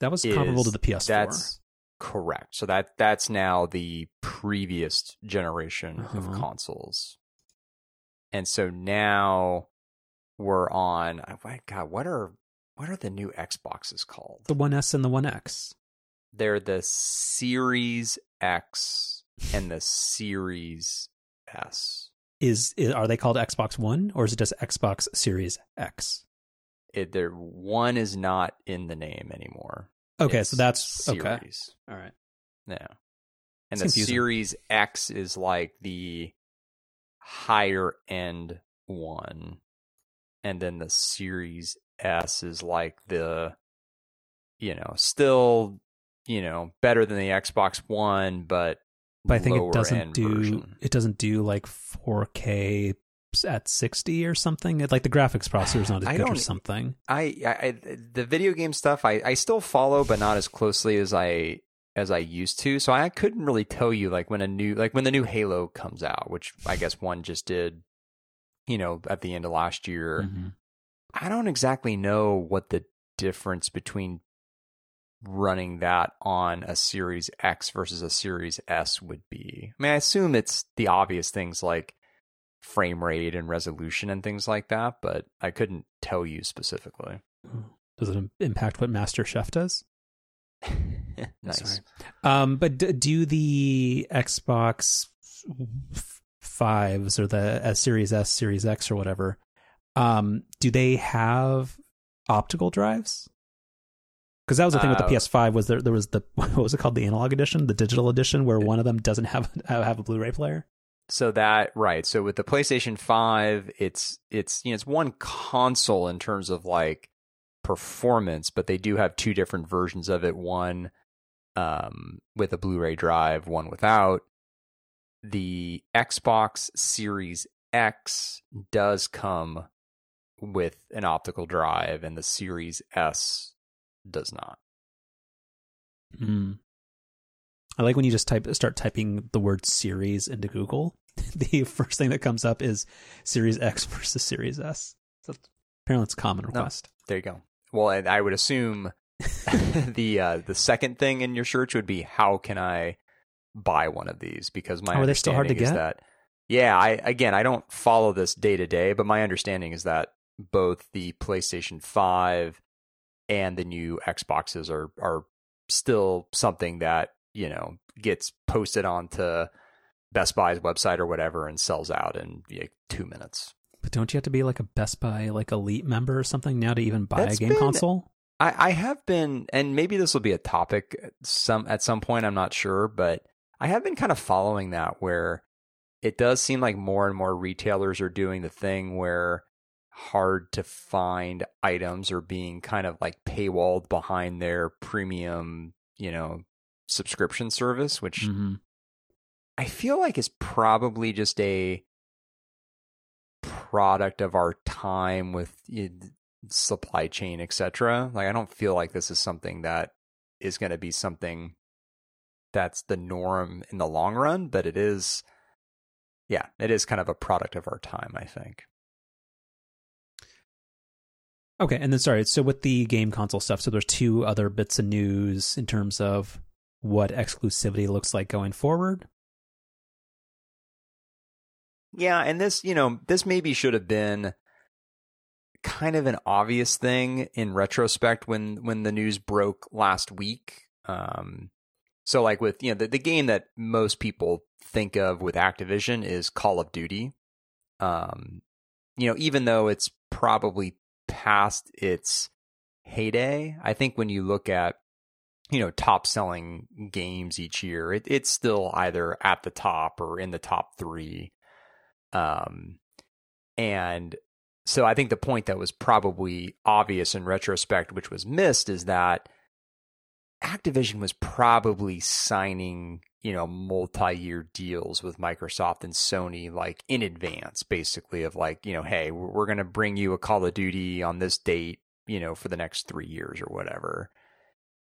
That was is- comparable to the PS4. That's correct. So that that's now the previous generation of Uh-huh. consoles, and so now we're on. oh My God, what are what are the new Xboxes called? the One S and the One X. They're the Series X and the Series S. Is, is are they called Xbox One or is it just Xbox Series X? It, there one is not in the name anymore. Okay, It's so that's okay. series. All right. Yeah. And It's the confusing. Series X is like the higher end one. And then the Series S is like the, you know, still, you know, better than the Xbox One, but but I think it doesn't do version. it doesn't do like 4K at 60 or something. It, like the graphics processor is not as I good or something. I, I, I the video game stuff I, I still follow, but not as closely as I as I used to. So I couldn't really tell you like when a new like when the new Halo comes out, which I guess one just did, you know, at the end of last year. Mhm. I don't exactly know what the difference between running that on a Series X versus a Series S would be. I mean, I assume it's the obvious things like frame rate and resolution and things like that, but I couldn't tell you specifically. Does it impact what Master Chief does? nice. Um, but d- do the Xbox fives or the uh, Series S, Series X, or whatever? Um, do they have optical drives? Because that was the thing uh, with the uh, PS5 was there there was the what was it called the analog edition, the digital edition, where one of them doesn't have have a Blu-ray player. So that right. So with the PlayStation 5, it's it's you know it's one console in terms of like performance, but they do have two different versions of it. One um, with a Blu-ray drive, one without. The Xbox Series X does come with an optical drive, and the Series S does not. Mm. I like when you just type start typing the word series into Google. the first thing that comes up is Series X versus Series S. So apparently, it's a common request. No, there you go. Well, and I would assume the uh, the second thing in your search would be how can I buy one of these? Because my oh, understanding still hard to is get? that yeah, I again I don't follow this day to day, but my understanding is that both the PlayStation Five and the new Xboxes are are still something that you know gets posted onto Best Buy's website or whatever and sells out in like, two minutes. But don't you have to be like a Best Buy like elite member or something now to even buy That's a game been, console? I, I have been, and maybe this will be a topic some at some point. I'm not sure, but I have been kind of following that where it does seem like more and more retailers are doing the thing where hard to find items are being kind of like paywalled behind their premium, you know, subscription service, which mm-hmm. I feel like is probably just a product of our time with supply chain, etc. Like I don't feel like this is something that is going to be something that's the norm in the long run, but it is yeah, it is kind of a product of our time, I think. Okay, and then sorry, so with the game console stuff, so there's two other bits of news in terms of what exclusivity looks like going forward. Yeah, and this, you know, this maybe should have been kind of an obvious thing in retrospect when when the news broke last week. Um, so like with you know the, the game that most people think of with Activision is Call of Duty. Um, you know, even though it's probably past its heyday. I think when you look at you know top selling games each year, it, it's still either at the top or in the top three. Um, and so I think the point that was probably obvious in retrospect, which was missed, is that Activision was probably signing you know multi-year deals with Microsoft and Sony like in advance basically of like you know hey we're going to bring you a Call of Duty on this date you know for the next 3 years or whatever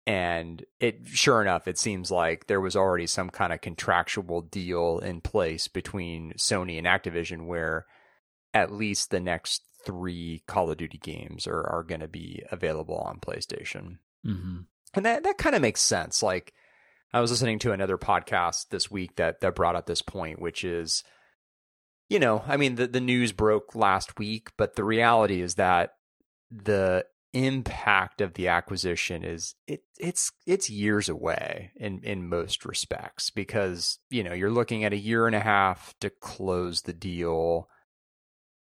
and it sure enough it seems like there was already some kind of contractual deal in place between Sony and Activision where at least the next 3 Call of Duty games are are going to be available on PlayStation. hmm And that that kind of makes sense like I was listening to another podcast this week that that brought up this point, which is, you know, I mean, the the news broke last week, but the reality is that the impact of the acquisition is it it's it's years away in in most respects because you know you're looking at a year and a half to close the deal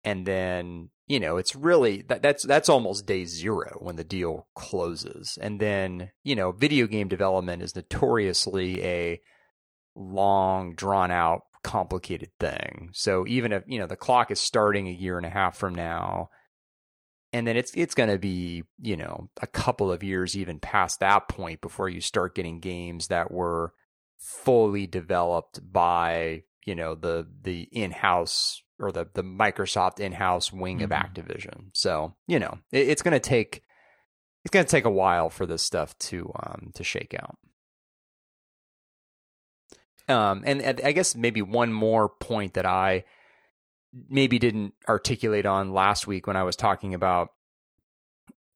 and then you know, it's really that, that's that's almost day zero when the deal closes. And then, you know, video game development is notoriously a long, drawn out, complicated thing. So even if, you know, the clock is starting a year and a half from now, and then it's it's going to be, you know, a couple of years even past that point before you start getting games that were fully developed by, you know, the the in-house or the the Microsoft in-house wing mm-hmm. of Activision. So you know, it, it's going to take it's going to take a while for this stuff to um to shake out. Um, and, and I guess maybe one more point that I maybe didn't articulate on last week when I was talking about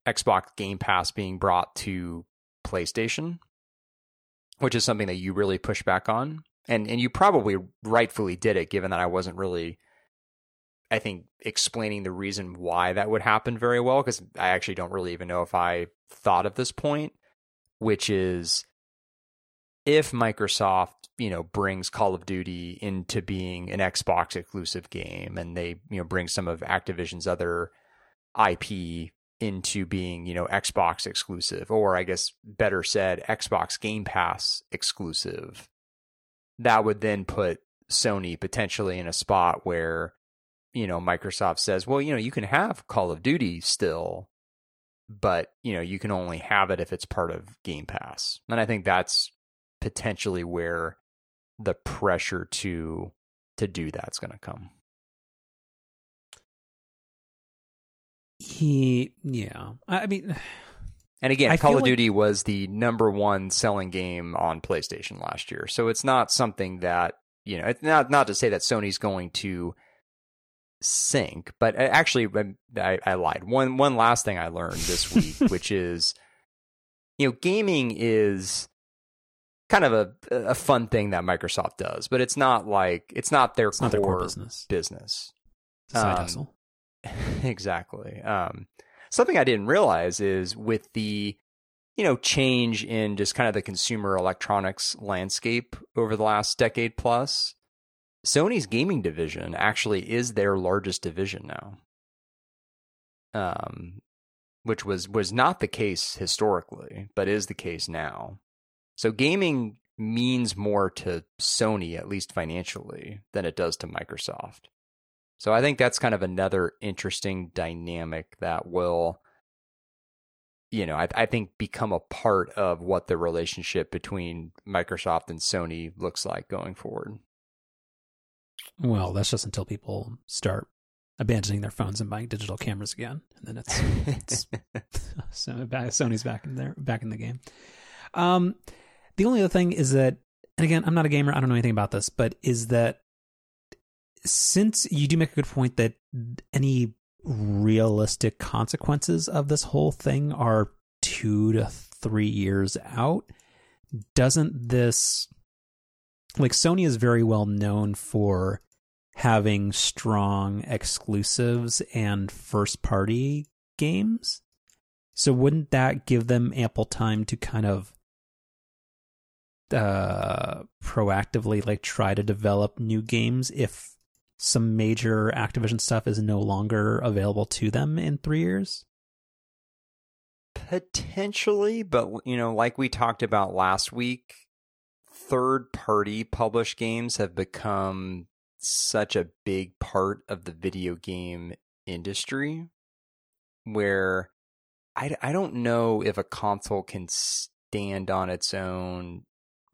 Xbox Game Pass being brought to PlayStation, which is something that you really push back on. And and you probably rightfully did it given that I wasn't really I think explaining the reason why that would happen very well because I actually don't really even know if I thought of this point, which is if Microsoft, you know, brings Call of Duty into being an Xbox exclusive game and they, you know, bring some of Activision's other IP into being, you know, Xbox exclusive, or I guess better said, Xbox Game Pass exclusive, that would then put Sony potentially in a spot where, you know, Microsoft says, well, you know, you can have Call of Duty still, but, you know, you can only have it if it's part of Game Pass. And I think that's potentially where the pressure to to do that's going to come. He, yeah. I mean, and again, I Call of like- Duty was the number one selling game on PlayStation last year, so it's not something that you know. It's not not to say that Sony's going to sink, but uh, actually, um, I, I lied. One one last thing I learned this week, which is, you know, gaming is kind of a a fun thing that Microsoft does, but it's not like it's not their it's not their core business. business. Side Um, hustle. exactly. Um, something I didn't realize is with the you know change in just kind of the consumer electronics landscape over the last decade plus, Sony's gaming division actually is their largest division now. Um, which was was not the case historically, but is the case now. So gaming means more to Sony, at least financially, than it does to Microsoft. So I think that's kind of another interesting dynamic that will, you know, I, I think become a part of what the relationship between Microsoft and Sony looks like going forward. Well, that's just until people start abandoning their phones and buying digital cameras again, and then it's so Sony's back in there, back in the game. Um, the only other thing is that, and again, I'm not a gamer. I don't know anything about this, but is that since you do make a good point that any realistic consequences of this whole thing are two to three years out, doesn't this like Sony is very well known for having strong exclusives and first party games. So wouldn't that give them ample time to kind of uh proactively like try to develop new games if some major Activision stuff is no longer available to them in 3 years? Potentially, but you know, like we talked about last week, third party published games have become such a big part of the video game industry where I, I don't know if a console can stand on its own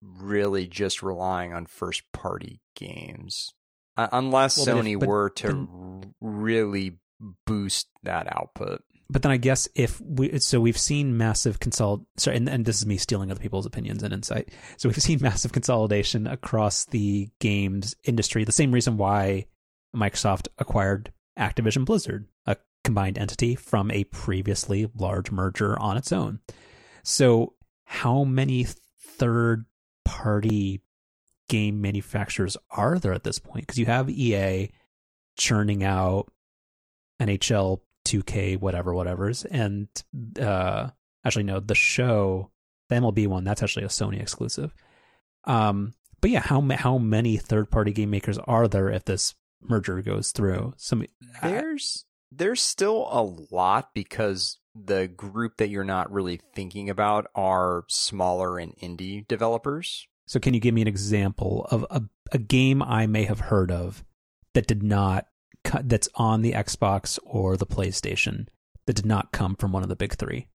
really just relying on first party games uh, unless Well, if- Sony but were to then- really boost that output. but then I guess if we so we've seen massive consol sorry and, and this is me stealing other people's opinions and insight. So we've seen massive consolidation across the games industry. The same reason why Microsoft acquired Activision Blizzard, a combined entity from a previously large merger on its own. So how many third party game manufacturers are there at this point? Because you have EA churning out NHL 2K, whatever, whatever's, and uh, actually no, the show, the MLB one, that's actually a Sony exclusive. Um, but yeah, how how many third party game makers are there if this merger goes through? Some There's there's still a lot because the group that you're not really thinking about are smaller and indie developers. so can you give me an example of a a game I may have heard of that did not co- that's on the Xbox or the PlayStation that did not come from one of the big three?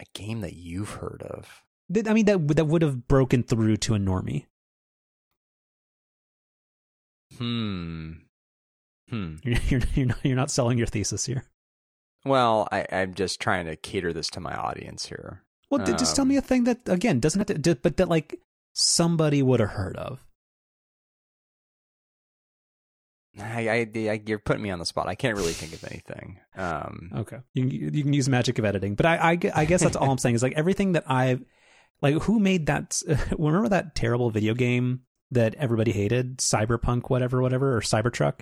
A game that you've heard of. I mean that that would have broken through to a normie. Hmm. Hmm. You're you're, you're not you're not selling your thesis here. Well, I, I'm just trying to cater this to my audience here. Well, d- just tell me Um, a thing that again doesn't have to, but that like somebody would have heard of. I, I, I, you're putting me on the spot. I can't really think of anything. Um, okay, you can, you can use magic of editing, but I, I, I guess that's all I'm saying is like everything that I've like. Who made that? Remember that terrible video game that everybody hated, Cyberpunk, whatever, whatever, or Cybertruck?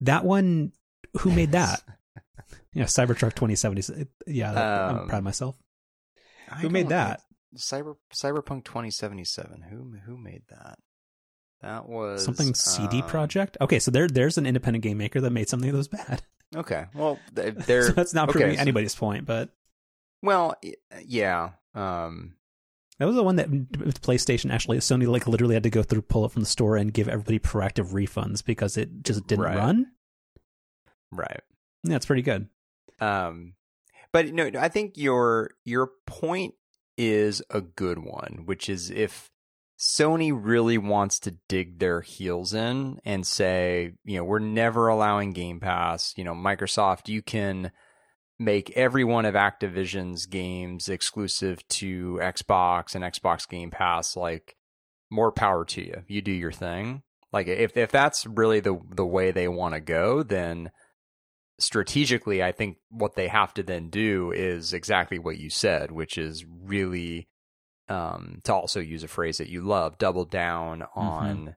That one. Who made that? yeah, Cybertruck 2070. Yeah, um, I'm proud of myself. Who made that? Cyber Cyberpunk 2077. Who who made that? That was something CD um, Projekt. Okay, so there there's an independent game maker that made something that was bad. Okay, well, they're so that's not okay, proving so, anybody's point, but well, yeah. Um, that was the one that with PlayStation actually Sony like literally had to go through pull it from the store and give everybody proactive refunds because it just didn't right. run. Right. Yeah, it's pretty good. Um, but no, I think your your point is a good one, which is if Sony really wants to dig their heels in and say, you know, we're never allowing Game Pass. You know, Microsoft, you can make every one of Activision's games exclusive to Xbox and Xbox Game Pass. Like, more power to you. You do your thing. Like, if if that's really the the way they want to go, then strategically, I think what they have to then do is exactly what you said, which is really um, to also use a phrase that you love, double down mm-hmm. on mm-hmm.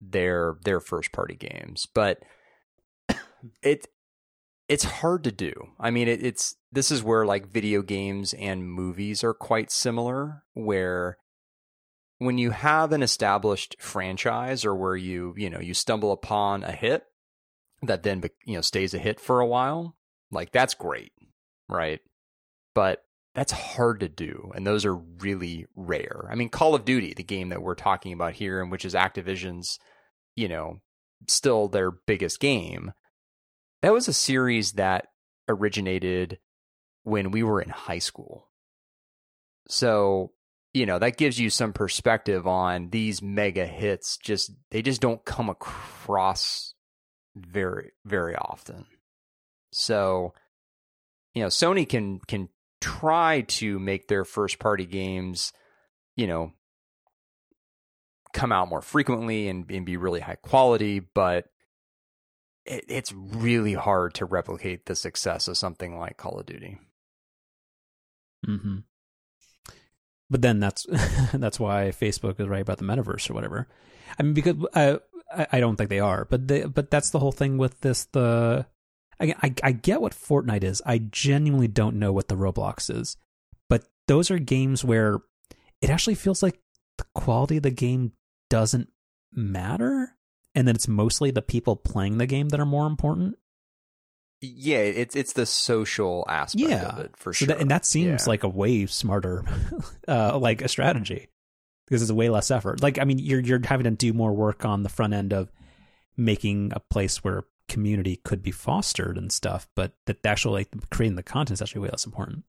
their their first party games. But it it's hard to do. I mean, it, it's this is where like video games and movies are quite similar, where when you have an established franchise or where you you know you stumble upon a hit that then you know stays a hit for a while, like that's great, right? But that's hard to do and those are really rare i mean call of duty the game that we're talking about here and which is activision's you know still their biggest game that was a series that originated when we were in high school so you know that gives you some perspective on these mega hits just they just don't come across very very often so you know sony can can try to make their first party games, you know, come out more frequently and, and be really high quality, but it, it's really hard to replicate the success of something like Call of Duty. Mm-hmm. But then that's that's why Facebook is right about the metaverse or whatever. I mean, because I I don't think they are, but they, but that's the whole thing with this the I, I, I get what Fortnite is. I genuinely don't know what the Roblox is. But those are games where it actually feels like the quality of the game doesn't matter. And then it's mostly the people playing the game that are more important. Yeah, it's it's the social aspect yeah. of it for sure. So that, and that seems yeah. like a way smarter, uh, like a strategy because it's a way less effort. Like I mean, you're you're having to do more work on the front end of making a place where community could be fostered and stuff, but that actually like creating the content is actually way less important.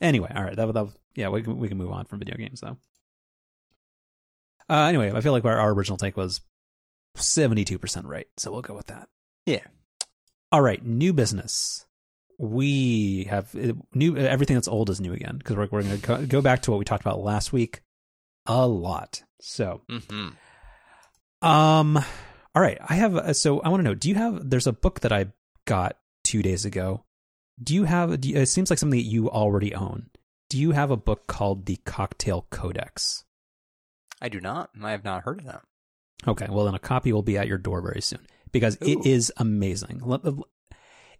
Anyway, all right, that, that yeah, we can we can move on from video games though. Uh, anyway, I feel like our, our original take was seventy two percent right, so we'll go with that. Yeah. All right, new business. We have new everything that's old is new again because we're we're going to go back to what we talked about last week a lot. So, mm-hmm. um, all right, I have. A, so I want to know. Do you have? There's a book that I got two days ago. Do you have? Do you, it seems like something that you already own. Do you have a book called the Cocktail Codex? I do not. I have not heard of that. Okay, well then a copy will be at your door very soon because Ooh. it is amazing.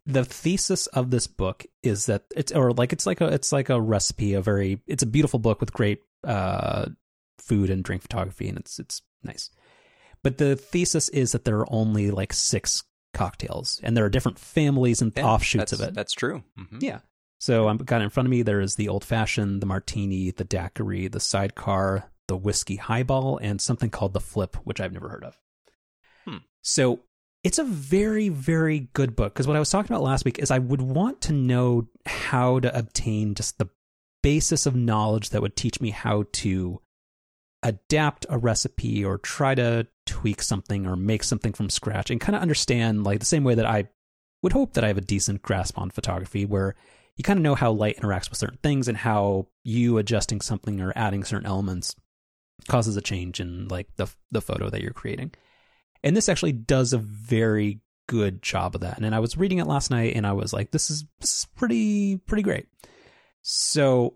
The thesis of this book is that it's or like it's like a it's like a recipe, a very it's a beautiful book with great uh, food and drink photography, and it's it's nice. But the thesis is that there are only like six cocktails, and there are different families and yeah, offshoots of it. That's true. Mm-hmm. Yeah. So I've got in front of me. There is the old fashioned, the martini, the daiquiri, the sidecar, the whiskey highball, and something called the flip, which I've never heard of. Hmm. So it's a very, very good book because what I was talking about last week is I would want to know how to obtain just the basis of knowledge that would teach me how to adapt a recipe or try to tweak something or make something from scratch and kind of understand like the same way that I would hope that I have a decent grasp on photography where you kind of know how light interacts with certain things and how you adjusting something or adding certain elements causes a change in like the the photo that you're creating. And this actually does a very good job of that. And I was reading it last night and I was like, this is, this is pretty, pretty great. So,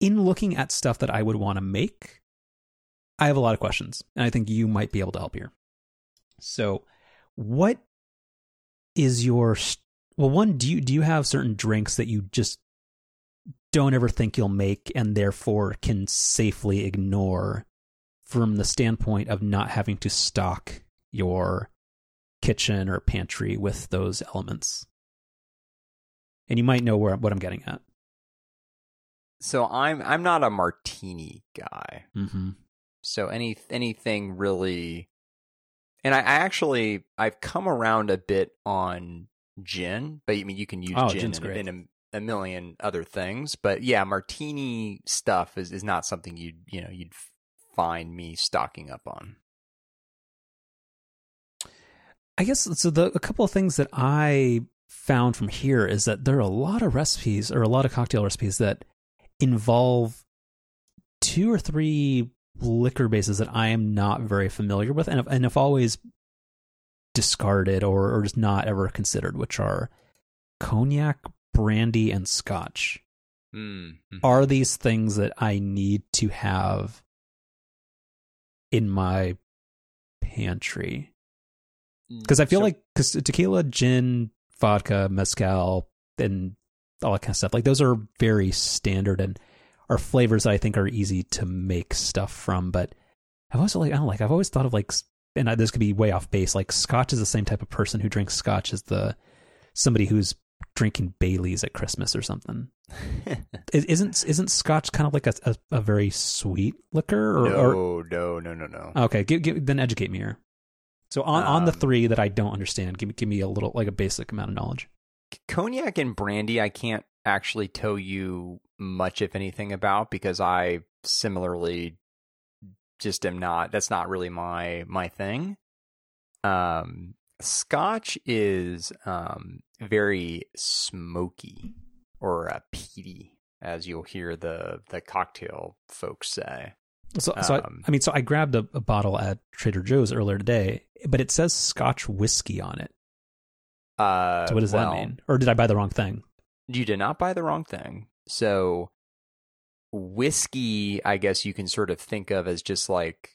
in looking at stuff that I would want to make, I have a lot of questions. And I think you might be able to help here. So, what is your well one do you do you have certain drinks that you just don't ever think you'll make and therefore can safely ignore from the standpoint of not having to stock your kitchen or pantry with those elements. And you might know where what I'm getting at. So I'm I'm not a martini guy. Mm-hmm. So any anything really, and I, I actually I've come around a bit on gin, but I mean you can use Oh, gin in, in a, a million other things. But yeah, martini stuff is, is not something you you know you'd find me stocking up on. I guess so. The a couple of things that I found from here is that there are a lot of recipes or a lot of cocktail recipes that involve two or three liquor bases that I am not very familiar with, and have, and have always discarded or or just not ever considered, which are cognac, brandy, and scotch. Mm. Are these things that I need to have in my pantry? because I feel So- like because tequila, gin, vodka, mezcal, and all that kind of stuff, like those are very standard and are flavors that I think are easy to make stuff from. But I've also like I don't like I've always thought of like, and I, this could be way off base. Like Scotch is the same type of person who drinks Scotch as the somebody who's drinking Bailey's at Christmas or something. Is- Isn't isn't Scotch kind of like a a, a very sweet liquor? Or, or no, no, no, no, no. Okay, give, give, then educate me here. So on, on the Um, three that I don't understand, give me give me a little like a basic amount of knowledge. Cognac and brandy i can't actually tell you much if anything about because i similarly just am not that's not really my my thing um scotch is um very smoky or uh, peaty as you'll hear the the cocktail folks say So, so I, Um, I mean, so I grabbed a, a bottle at Trader Joe's earlier today, but it says Scotch whiskey on it. Uh So what does well, that mean? Or did I buy the wrong thing? you did not buy the wrong thing. So whiskey, I guess you can sort of think of as just like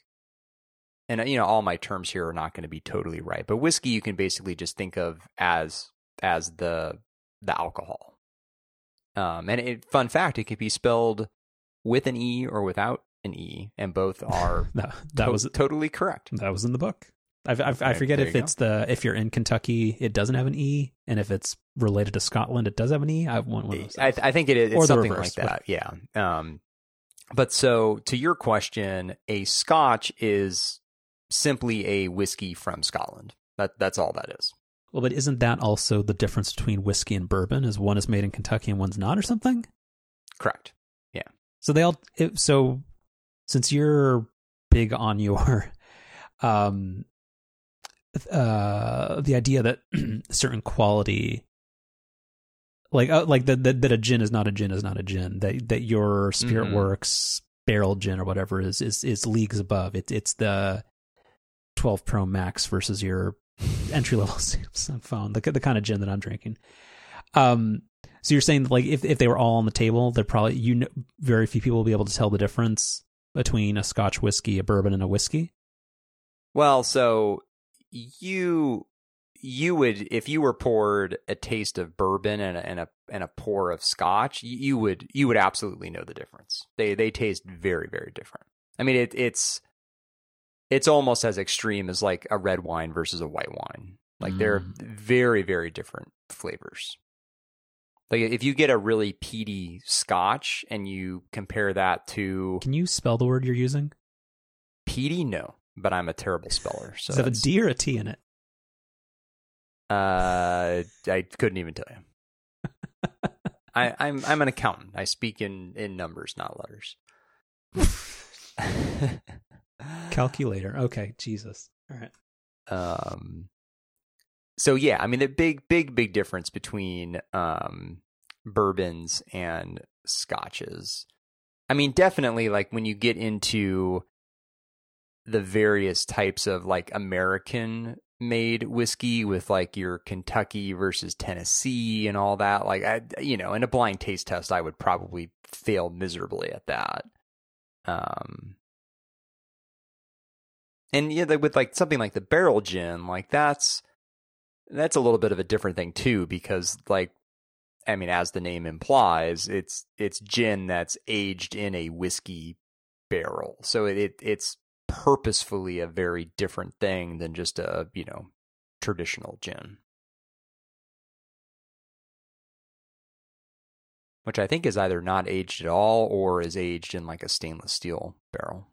and you know all my terms here are not going to be totally right, but whiskey you can basically just think of as as the the alcohol. Um and it, fun fact, it could be spelled with an e or without an e and both are That that to- was totally correct. that was in the book. I, I, I Okay, forget if it's the if you're in Kentucky, it doesn't have an e, and if it's related to Scotland, it does have an e. I have one, one of those. I. I think it is Or something reverse, like that. Yeah. Um, but so to your question, a Scotch is simply a whiskey from Scotland. That that's all that is. well, but isn't that also the difference between whiskey and bourbon? Is one is made in Kentucky and one's not, or something? Correct. Yeah. So they all it, so since you're big on your um uh the idea that certain quality like uh, like that, that that a gin is not a gin is not a gin that that your spirit Mhm. works barrel gin or whatever is is is leagues above it it's the 12 pro max versus your entry level Samsung phone the the kind of gin that I'm drinking um so you're saying like if if they were all on the table, they're probably you know very few people will be able to tell the difference between a Scotch whiskey, a bourbon, and a whiskey. Well, so you you would if you were poured a taste of bourbon and a and a, and a pour of Scotch, you, would you would absolutely know the difference. They they taste very very different. I mean, it, it's it's almost as extreme as like a red wine versus a white wine. Like they're Mm. very very different flavors. Like if you get a really peaty Scotch and you compare that to Can you spell the word you're using? peaty, no, but I'm a terrible speller. So Does it have a it's- or a T in it? Uh, I couldn't even tell you. I, I'm I'm an accountant. I speak in in numbers, not letters. Calculator. Okay, Jesus. All right. um. So yeah, I mean the big big big difference between um bourbons and scotches. I mean definitely like when you get into the various types of like American made whiskey with like your Kentucky versus Tennessee and all that. Like, I, you know, in a blind taste test, I would probably fail miserably at that. Um, and yeah, with like something like the barrel gin, like that's that's a little bit of a different thing too, because like, I mean, as the name implies, it's it's gin that's aged in a whiskey barrel, so it, it it's purposefully a very different thing than just a you know traditional gin. Which I think is either not aged at all or is aged in like a stainless steel barrel.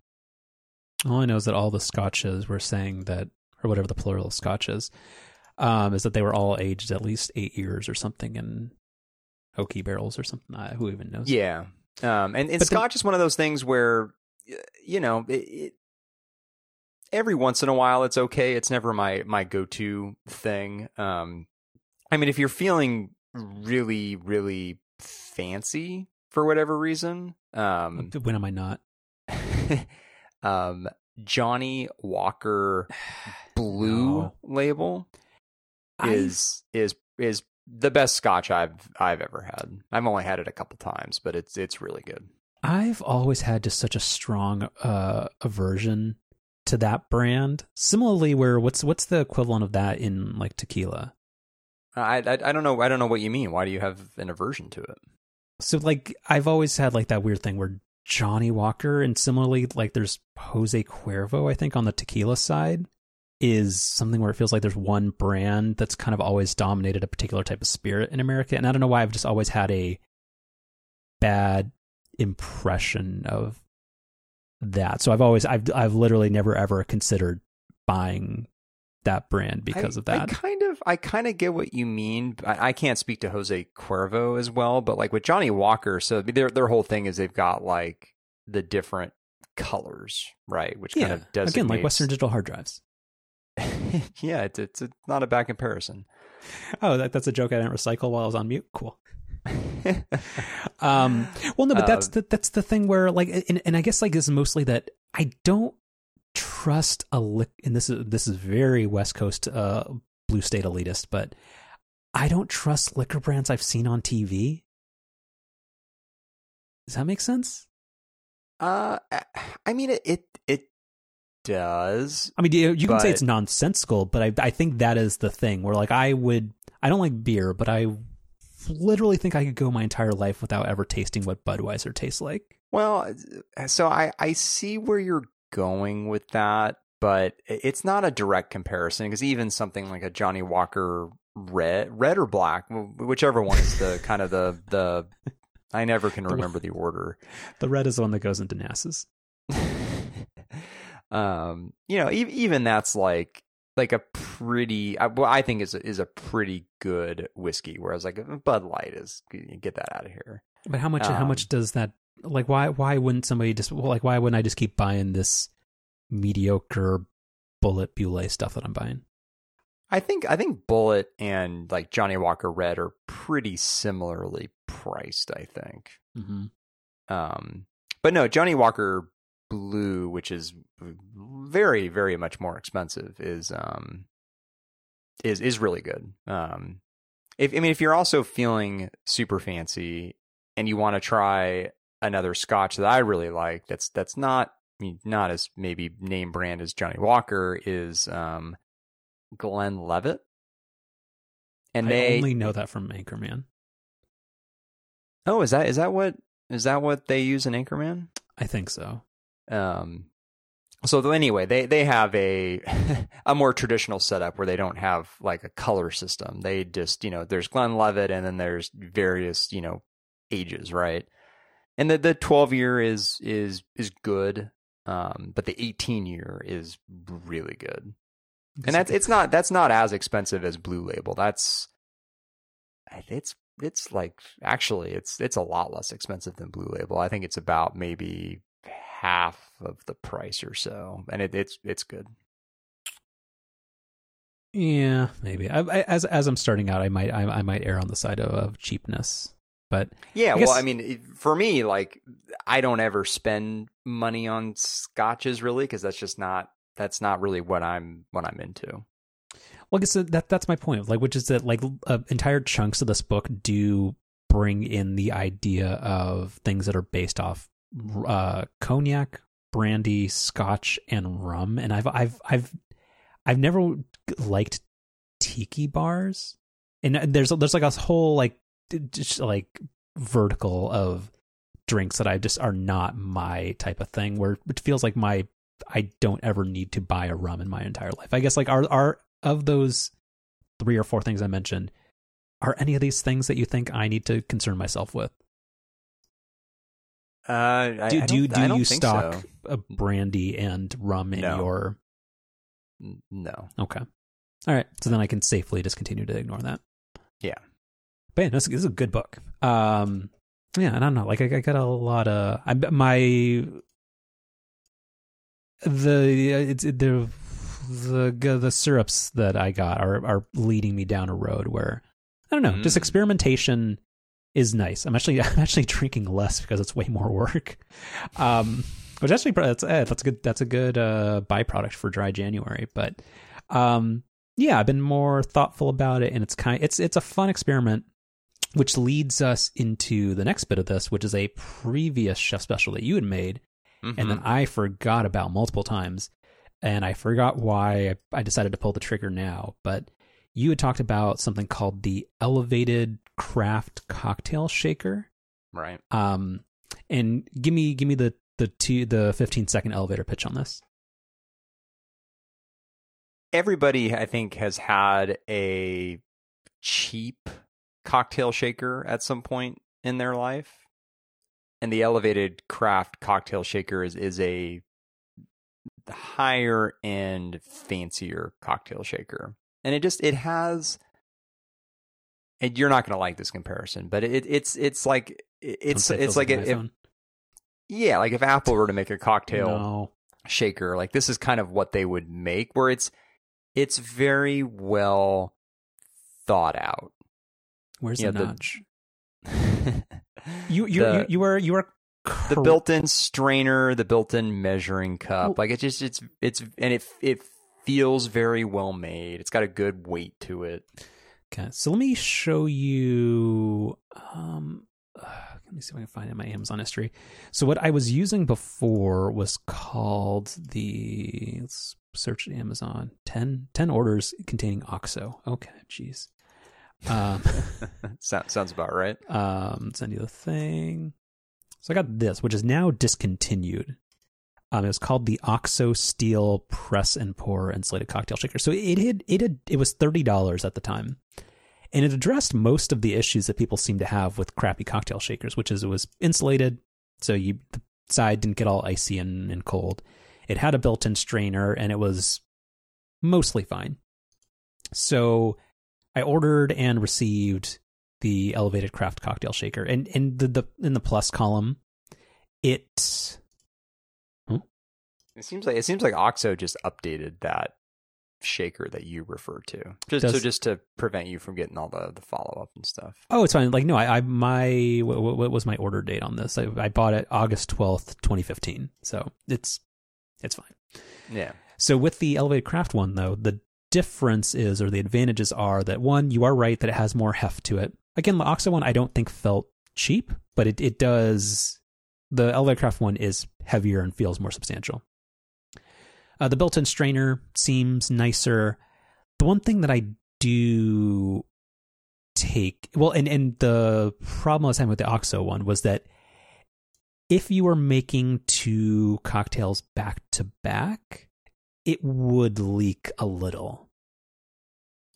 All I know is that all the scotches were saying that, or whatever the plural of scotches, um, is that they were all aged at least eight years or something in oaky barrels or something. Uh, who even knows? Yeah. Um, and, and scotch the, is one of those things where, you know, it, it, every once in a while it's okay. It's never my my go to thing. Um, I mean, if you're feeling really really fancy for whatever reason, um, when am I not? um, Johnnie Walker Blue no. label is I... is is the best scotch I've I've ever had. I've only had it a couple times, but it's it's really good. I've always had just such a strong uh, aversion to that brand. Similarly, where what's what's the equivalent of that in like tequila? I, I I don't know. I don't know what you mean. Why do you have an aversion to it? So like I've always had like that weird thing where Johnnie Walker and similarly like there's Jose Cuervo I think on the tequila side is something where it feels like there's one brand that's kind of always dominated a particular type of spirit in America and I don't know why I've just always had a bad impression of that. So I've always I've I've literally never ever considered buying that brand because I, of that. I kind of I kind of get what you mean. I, I, can't speak to Jose Cuervo as well, but like with Johnnie Walker, so their their whole thing is they've got like the different colors, right? Which yeah. kind of does again like Western Digital hard drives. yeah, it's, it's it's not a bad comparison. Oh, that, that's a joke I didn't recycle while I was on mute. Cool. um, well, no, but that's uh, the, that's the thing where like, and, and I guess like this is mostly that I don't trust a lick, and this is this is very West Coast uh, blue state elitist, but I don't trust liquor brands I've seen on TV. Does that make sense? Uh, I mean it it, it does. I mean, you, you but... can say it's nonsensical, but I I think that is the thing where like I would I don't like beer, but I literally think I could go my entire life without ever tasting what Budweiser tastes like. Well, so I I see where you're going with that, but it's not a direct comparison because even something like a Johnnie Walker red, red or black, whichever one is the kind of the the. I never can remember the order. The red is the one that goes into NASA's. um, you know, even that's like like a pretty well, I think is a, is a pretty good whiskey. Whereas like Bud Light is get that out of here. But how much um, how much does that like why why wouldn't somebody just like why wouldn't I just keep buying this mediocre Bullet Bulleit stuff that I'm buying? I think I think Bulleit and like Johnnie Walker Red are pretty similarly priced. I think. Mm-hmm. Um, but no, Johnnie Walker Blue, which is very very much more expensive, is um is is really good. Um, if I mean if you're also feeling super fancy and you want to try another Scotch that I really like, that's that's not I mean, not as maybe name brand as Johnnie Walker is um, Levitt. And I they only know that from Anchorman. Oh, is that is that what is that what they use in Anchorman? I think so. Um, so anyway, they they have a a more traditional setup where they don't have like a color system. They just you know there's Glenlivet and then there's various you know ages, right? And the the 12 year is is is good, um, but the 18 year is really good. And that's it's not that's not as expensive as Blue Label. That's it's it's like actually it's it's a lot less expensive than Blue Label. I think it's about maybe half of the price or so, and it, it's it's good. Yeah, maybe. I, I, as as I'm starting out, I might I, I might err on the side of, of cheapness. But Yeah, guess- well, I mean, for me, like, I don't ever spend money on scotches really because that's just not that's not really what I'm what I'm into. Well, I guess that that's my point. Like, which is that like uh, entire chunks of this book do bring in the idea of things that are based off uh, cognac, brandy, scotch, and rum. And I've I've I've I've never liked tiki bars, and there's there's like a whole like just like vertical of drinks that I just are not my type of thing. Where it feels like my I don't ever need to buy a rum in my entire life. I guess like are are of those three or four things I mentioned, are any of these things that you think I need to concern myself with? Uh, I, Do I do you don't- do you stock so. a brandy and rum in No. your No. okay? All right, so then I can safely just continue to ignore that. Yeah. But yeah, this, this is a good book. Um, yeah, I don't know. Like I, I got a lot of I my the it's the the the syrups that I got are are leading me down a road where I don't know. Just Mm. experimentation is nice. I'm actually I'm actually drinking less because it's way more work. Um, which actually that's eh, that's a good that's a good uh byproduct for dry January. But um, yeah, I've been more thoughtful about it, and it's kind it's it's a fun experiment, which leads us into the next bit of this, which is a previous chef special that you had made, and Mm-hmm. then I forgot about multiple times, and I forgot why I decided to pull the trigger now. But you had talked about something called the elevated craft cocktail shaker. right. Um, and give me give me the the two the fifteen second elevator pitch on this. Everybody, I think, has had a cheap cocktail shaker at some point in their life, and the elevated craft cocktail shaker is is a higher end, fancier cocktail shaker, and it just it has. And you're not going to like this comparison, but it, it's it's like it's it's like if, if yeah, like if Apple were to make a cocktail No. shaker like this is kind of what they would make where it's it's very well thought out Where's Yeah, the the- notch? You you The- you, you are you are the built-in strainer the built-in measuring cup Well- like it just it's it's and it it feels very well made it's got a good weight to it Okay, so let me show you. Um, let me see if I can find it in my Amazon history. So what I was using before was called the. Let's search Amazon. 10, 10 orders containing OXO. Okay, jeez. Um, sounds sounds about right um, send you the thing. So I got this, which is now discontinued. Um, it was called the Oxo Steel Press and Pour Insulated Cocktail Shaker. So it had it had it was thirty dollars at the time, and it addressed most of the issues that people seem to have with crappy cocktail shakers, which is it was insulated, so you the side didn't get all icy and, and cold. It had a built-in strainer, and it was mostly fine. So I ordered and received the elevated craft cocktail shaker, and and the, the in the plus column, it it seems like it seems like oxo just updated that shaker that you refer to just so just to prevent you from getting all the the follow-up and stuff Oh, it's fine. Like, no, I, I my what, what- what was my order date on this? I, I bought it August twelfth, twenty fifteen. So it's it's fine. yeah So with the elevated craft one, though, the difference is, or the advantages are that one, you are right that it has more heft to it. Again, the Oxo one, I don't think felt cheap, but it it does. The elevated craft one is heavier and feels more substantial. Uh, the built-in strainer seems nicer. The one thing that I do take well, and and the problem I was having with the Oxo one was that if you were making two cocktails back to back, it would leak a little.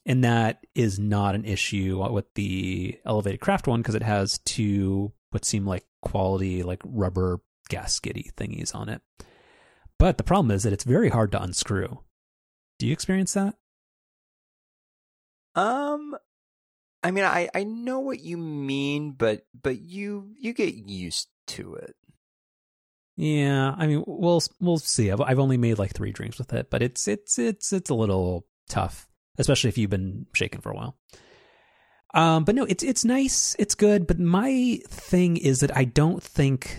And that is not an issue with the elevated craft one because it has two what seem like quality like rubber gaskety thingies on it. But the problem is that it's very hard to unscrew. Do you experience that? Um, I mean, I I know what you mean, but but you you get used to it. Yeah, I mean, we'll we'll see. I've, I've only made like three drinks with it, but it's it's it's it's a little tough, especially if you've been shaking for a while. Um, but no, it's it's nice, it's good. But my thing is that I don't think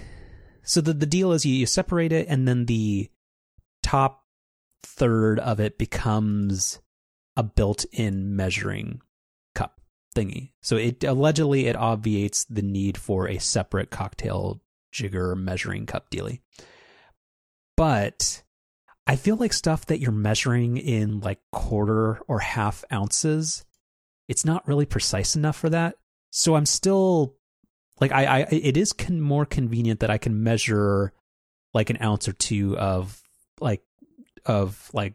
so. The the deal is you, you separate it, and then the top third of it becomes a built-in measuring cup thingy. So it allegedly it obviates the need for a separate cocktail jigger measuring cup dealy. But I feel like stuff that you're measuring in like quarter or half ounces, it's not really precise enough for that. So I'm still like I, I it is con- more convenient that I can measure like an ounce or two of like of like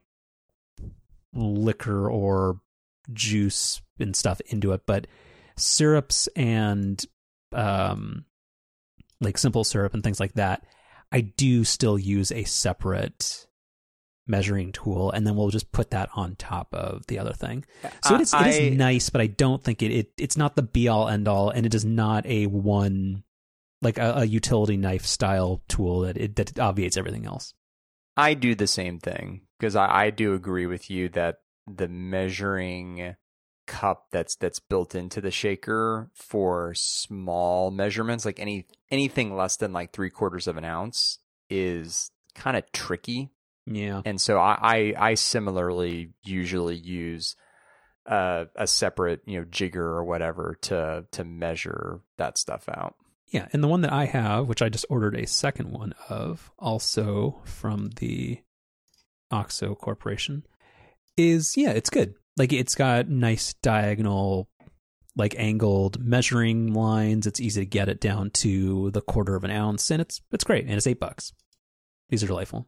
liquor or juice and stuff into it, but syrups and um like simple syrup and things like that, I do still use a separate measuring tool and then we'll just put that on top of the other thing. So uh, it is it is I- nice, but I don't think it, it it's not the be all end all and it is not a one like a, a utility knife style tool that it that obviates everything else. I do the same thing because I, I do agree with you that the measuring cup that's that's built into the shaker for small measurements, like any anything less than like three quarters of an ounce, is kind of tricky. Yeah. And so I I, I similarly usually use uh, a separate you know jigger or whatever to to measure that stuff out. Yeah, and the one that I have, which I just ordered a second one of, also from the Oxo Corporation, is yeah, it's good. Like it's got nice diagonal, like angled measuring lines. It's easy to get it down to the quarter of an ounce, and it's it's great. And it's eight bucks. These are delightful.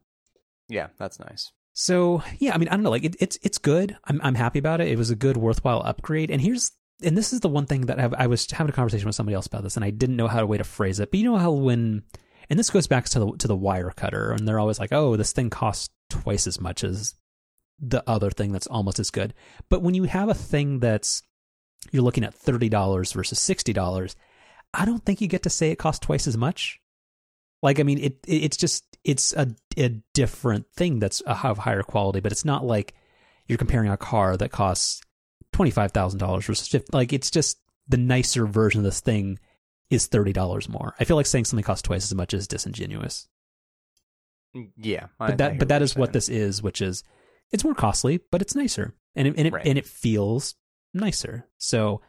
Yeah, that's nice. So yeah, I mean, I don't know, like it, it's it's good. I'm I'm happy about it. It was a good, worthwhile upgrade. And here's and this is the one thing that I've, I was having a conversation with somebody else about this, and I didn't know how to way to phrase it. But you know how when and this goes back to the to the Wirecutter, and they're always like, oh, this thing costs twice as much as the other thing that's almost as good. But when you have a thing that's you're looking at thirty dollars versus sixty dollars, I don't think you get to say it costs twice as much. Like, I mean, it, it it's just it's a a different thing that's of higher quality, but it's not like you're comparing a car that costs twenty five thousand dollars versus 50 like it's just the nicer version of this thing is thirty dollars more. I feel like saying something costs twice as much is disingenuous. Mm, yeah, I- But that but that you're what this is, which is it's more costly, but it's nicer. And it and it Right. and it feels nicer. So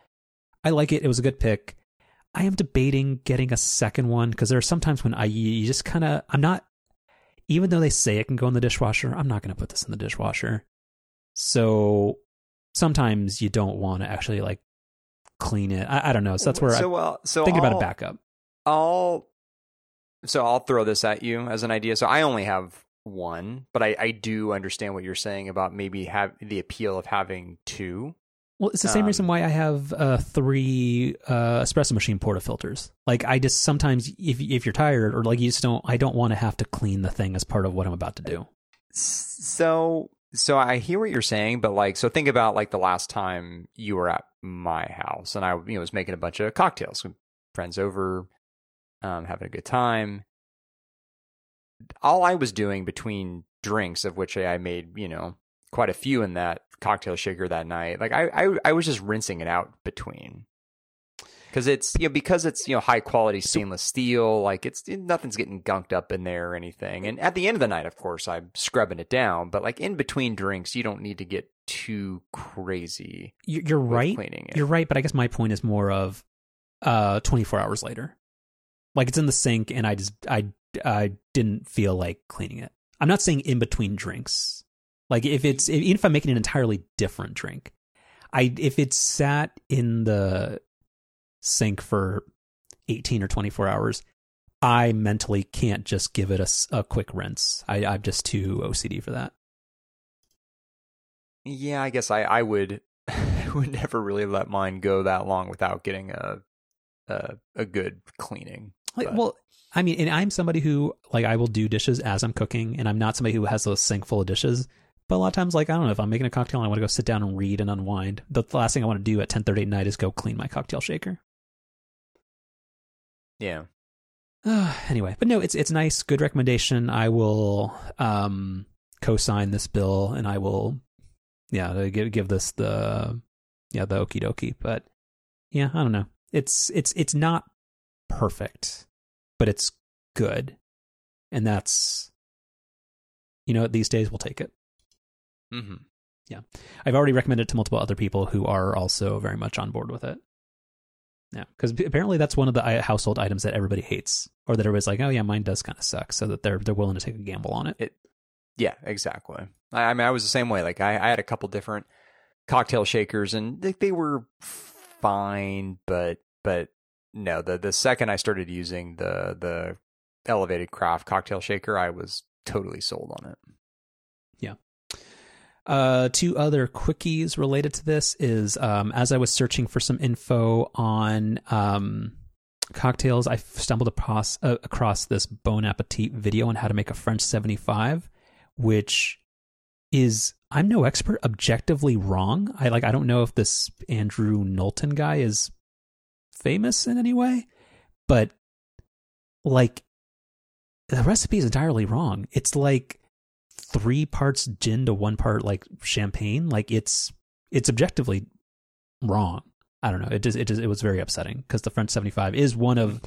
I like it. It was a good pick. I am debating getting a second one because there are sometimes when I you just kind of I'm not even though they say it can go in the dishwasher, I'm not going to put this in the dishwasher. So sometimes you don't want to actually like clean it. I, I don't know. So that's where so I'm well, so thinking about I'll- a backup. I'll so I'll throw this at you as an idea. So I only have one, but I, I do understand what you're saying about maybe have the appeal of having two. Well, it's the same Um, reason why I have uh, three uh, espresso machine portafilters. Like I just sometimes, if if you're tired or like you just don't, I don't want to have to clean the thing as part of what I'm about to do. So so I hear what you're saying, but like so think about like the last time you were at my house and I you know was making a bunch of cocktails, friends over, um, having a good time. All I was doing between drinks, of which I made you know quite a few in that cocktail shaker that night, like I I, I was just rinsing it out between. Because it's you know because it's you know high quality stainless steel, like it's nothing's getting gunked up in there or anything. And at the end of the night, of course, I'm scrubbing it down. But like in between drinks, you don't need to get too crazy. You- You're right. cleaning it. You're right, but I guess my point is more of uh 24 hours later. Like it's in the sink and I just I I didn't feel like cleaning it. I'm not saying in between drinks. Like if it's even if I'm making an entirely different drink. I if it's sat in the sink for 18 or 24 hours, I mentally can't just give it a, a quick rinse. I, I'm just too OCD for that. Yeah, I guess I I would would never really let mine go that long without getting a a, a good cleaning. But- well, I mean, and I'm somebody who like I will do dishes as I'm cooking, and I'm not somebody who has a sink full of dishes. But a lot of times, like I don't know, if I'm making a cocktail and I want to go sit down and read and unwind, the last thing I want to do at 10:30 at night is go clean my cocktail shaker. Yeah. anyway, but no, it's it's nice, good recommendation. I will um co-sign this bill, and I will, yeah, give give this the yeah the okie dokie. But yeah, I don't know. It's it's it's not perfect, but it's good, and that's you know these days we'll take it. Mm-hmm. Yeah. I've already recommended it to multiple other people who are also very much on board with it. Yeah, because apparently that's one of the household items that everybody hates, or that everybody's like, "Oh yeah, mine does kind of suck," so that they're they're willing to take a gamble on it. Yeah, exactly. I, I mean, I was the same way. Like, I, I had a couple different cocktail shakers, and they, they were fine, but but no. The the second I started using the the elevated craft cocktail shaker, I was totally sold on it. Uh, two other quickies related to this is um, as I was searching for some info on um, cocktails, I stumbled across uh, across this Bon Appetit video on how to make a French seventy five, which is I'm no expert, objectively wrong. I like I don't know if this Andrew Knowlton guy is famous in any way, but like the recipe is entirely wrong. It's like three parts gin to one part like champagne. Like it's it's objectively wrong. I don't know. It just it just it was very upsetting because the French seventy five is one of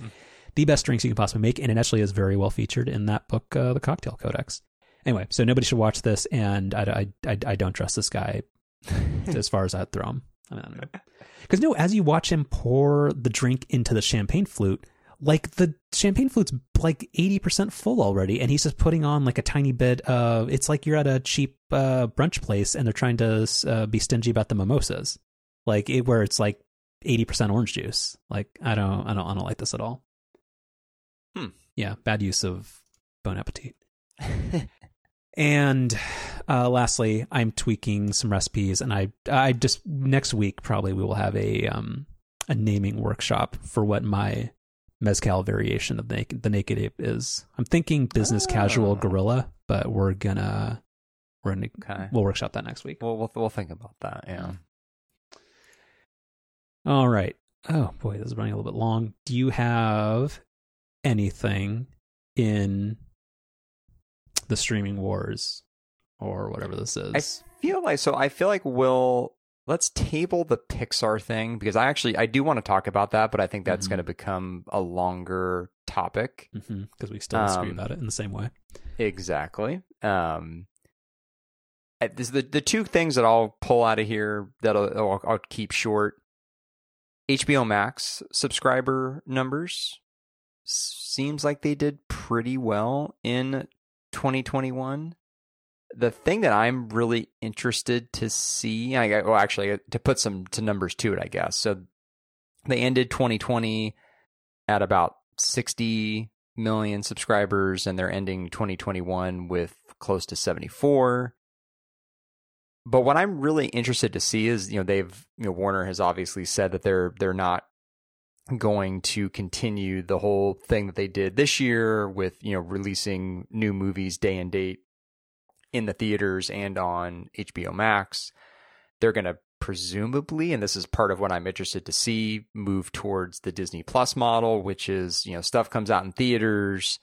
the best drinks you can possibly make, and it actually is very well featured in that book, uh, the Cocktail Codex. Anyway, so nobody should watch this, and I, I, I, I don't trust this guy as far as I'd throw him. I, mean, I don't know. Because no, as you watch him pour the drink into the champagne flute, like the champagne flute's like eighty percent full already, and he's just putting on like a tiny bit of. It's like you're at a cheap uh, brunch place, and they're trying to uh, be stingy about the mimosas, like it, where it's like eighty percent orange juice. Like I don't, I don't, I don't like this at all. Hmm. Yeah, bad use of Bon Appetit. And uh, lastly, I'm tweaking some recipes, and I I just next week probably we will have a um a naming workshop for what my mezcal variation of the naked, the naked ape is. I'm thinking business casual Oh. gorilla, but we're gonna we're gonna Okay. we'll workshop that next week. Well, we'll we'll think about that. Yeah. Mm. All right. Oh boy, this is running a little bit long. Do you have anything in the streaming wars or whatever this is? I feel like so. I feel like we'll let's table the Pixar thing because I actually I do want to talk about that, but I think that's Mhm. going to become a longer topic. because we still disagree Um, about it in the same way. Exactly. Um, this, the the two things that I'll pull out of here that I'll, I'll, I'll keep short. HBO Max subscriber numbers seems like they did pretty well in 2021. The thing that I'm really interested to see, I well, actually to put some to numbers to it, I guess. So they ended 2020 at about 60 million subscribers, and they're ending 2021 with close to 74. But what I'm really interested to see is, you know, they've, you know, Warner has obviously said that they're they're not going to continue the whole thing that they did this year with, you know, releasing new movies day and date in the theaters and on HBO Max. They're going to presumably, and this is part of what I'm interested to see, move towards the Disney Plus model, which is, you know, stuff comes out in theaters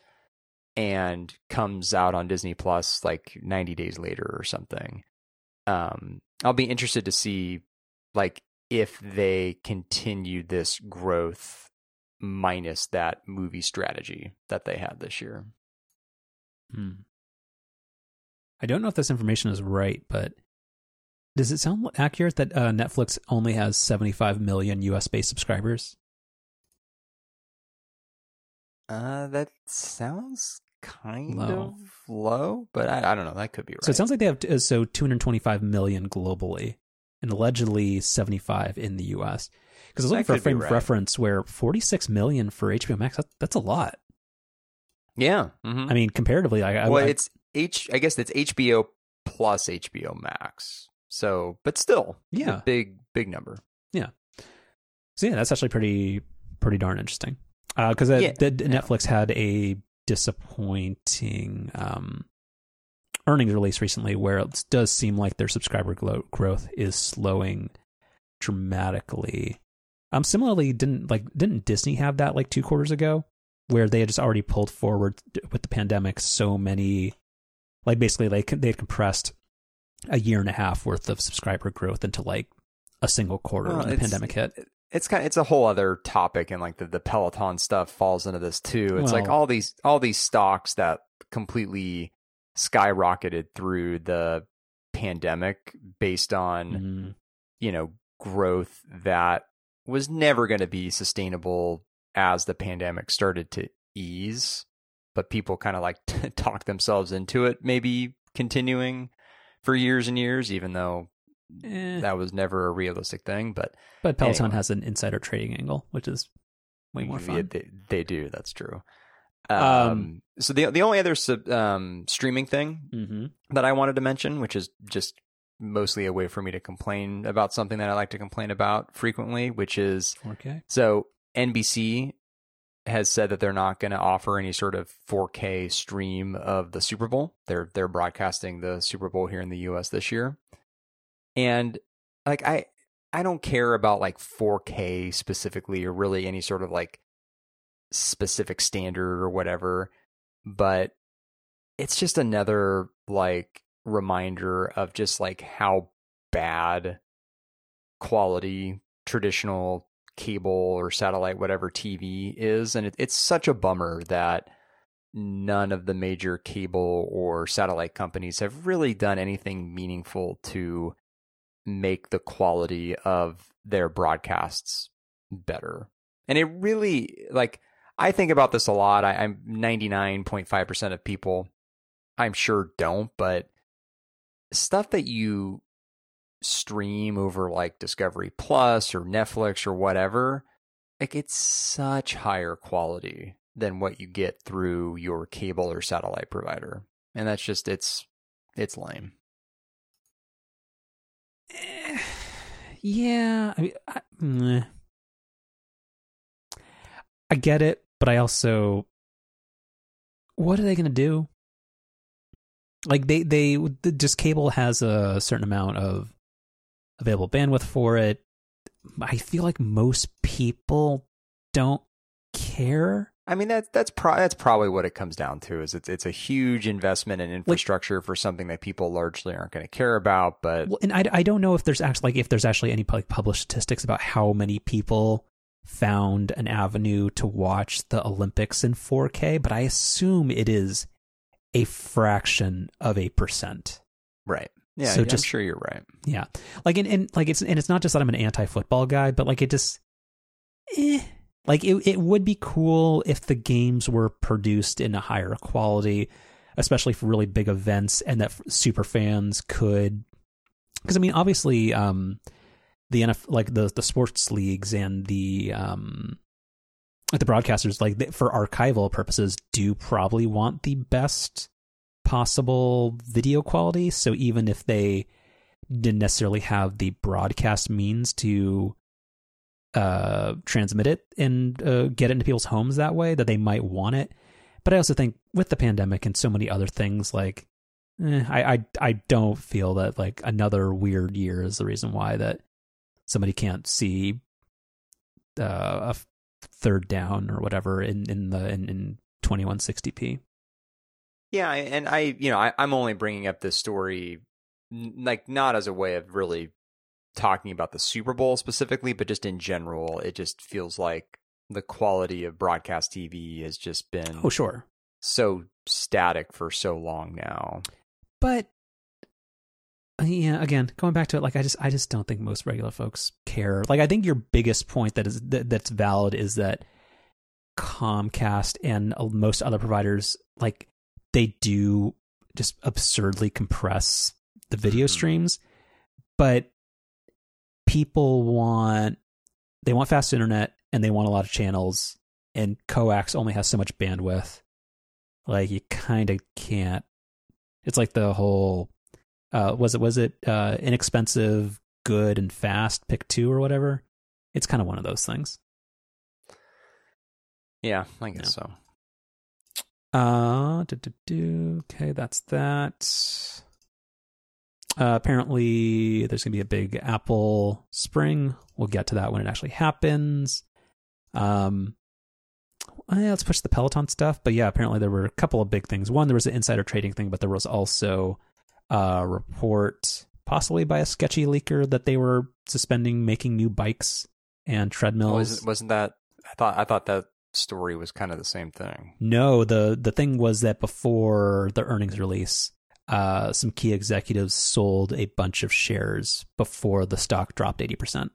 and comes out on Disney Plus like 90 days later or something. Um, I'll be interested to see like if they continue this growth minus that movie strategy that they had this year. Hmm. I don't know if this information is right, but does it sound accurate that uh, Netflix only has 75 million US based subscribers? Uh, that sounds kind Low. of low, but I, I don't know. That could be right. So it sounds like they have uh, so 225 million globally and allegedly 75 in the US. Because I was looking for a frame of reference where 46 million for HBO Max, that, that's a lot. yeah. mhm. I mean, comparatively, I, I, well, I- it's H. I guess it's HBO plus HBO Max. So, but still, Yeah. big big number. Yeah. So yeah, that's actually pretty pretty darn interesting. Because uh, Yeah. Netflix had a disappointing um, earnings release recently, where it does seem like their subscriber growth is slowing dramatically. Um, similarly, didn't like didn't Disney have that like two quarters ago, where they had just already pulled forward with the pandemic so many, like basically like they had compressed a year and a half worth of subscriber growth into like a single quarter Well, when the pandemic hit. it's kind of, it's a whole other topic and like the, the Peloton stuff falls into this too. It's like all these all these stocks that completely skyrocketed through the pandemic based on Mhm. you know growth that was never going to be sustainable as the pandemic started to ease but people kind of like talk themselves into it maybe continuing for years and years even though Eh, that was never a realistic thing but but Peloton anyway. has an insider trading angle, which is way more Yeah, fun. they, they do that's true um, Um, so the the only other sub, um, streaming thing mm-hmm. that I wanted to mention, which is just mostly a way for me to complain about something that I like to complain about frequently, which is 4K. so NBC has said that they're not going to offer any sort of 4K stream of the Super Bowl. They're they're broadcasting the Super Bowl here in the US this year. And like I I don't care about like 4K specifically or really any sort of like specific standard or whatever, but it's just another like reminder of just like how bad quality traditional cable or satellite whatever TV is and it, it's such a bummer that none of the major cable or satellite companies have really done anything meaningful to make the quality of their broadcasts better. And it really like I think about this a lot. I, I'm 99.5% of people I'm sure don't, but stuff that you stream over like Discovery Plus or Netflix or whatever, like it's such higher quality than what you get through your cable or satellite provider. And that's just it's it's lame. Yeah, I mean, I. I get it, but I also, what are they going to do? Like they they just cable has a certain amount of available bandwidth for it. I feel like most people don't care. I mean that's that's pro- that's probably what it comes down to is it's it's a huge investment in infrastructure for something that people largely aren't going to care about, but Well, and I, I don't know if there's actually like if there's actually any like published statistics about how many people found an avenue to watch the Olympics in 4K, but I assume it is a fraction of a percent. right. Yeah, So I'm just- sure you're right. Yeah, like and, and like it's and it's not just that I'm an anti-football guy, but like it just, eh. like it it would be cool if the games were produced in a higher quality, especially for really big events, and that super fans could, because I mean obviously, um, the NF like the the sports leagues and the um. Like the broadcasters, like for archival purposes, do probably want the best possible video quality. So even if they didn't necessarily have the broadcast means to uh, transmit it and uh, get it into people's homes that way, that they might want it. But I also think with the pandemic and so many other things, like eh, I, I I don't feel that like another weird year is the reason why that somebody can't see uh, a third down or whatever in in the in, in 2160p. Yeah, and I, you know, I, I'm only bringing up this story, like not as a way of really talking about the Super Bowl specifically, but just in general. It just feels like the quality of broadcast TV has just been Oh sure, so static for so long now. but uh, yeah again going back to it like i just i just don't think most regular folks care like i think your biggest point that is that, that's valid is that comcast and uh, most other providers like they do just absurdly compress the video Mhm. streams but people want they want fast internet and they want a lot of channels and coax only has so much bandwidth like you kind of can't it's like the whole uh was it was it uh inexpensive good and fast pick two or whatever it's kind of one of those things Yeah, I guess so. Uh do, do, do. okay that's that uh, apparently there's gonna be a big apple spring we'll get to that when it actually happens um yeah, let's push the peloton stuff but yeah apparently there were a couple of big things one there was an insider trading thing but there was also a report possibly by a sketchy leaker that they were suspending making new bikes and treadmills. Wasn't, wasn't that? I thought I thought that story was kind of the same thing. No, the the thing was that before the earnings release, uh, some key executives sold a bunch of shares before the stock dropped eighty percent.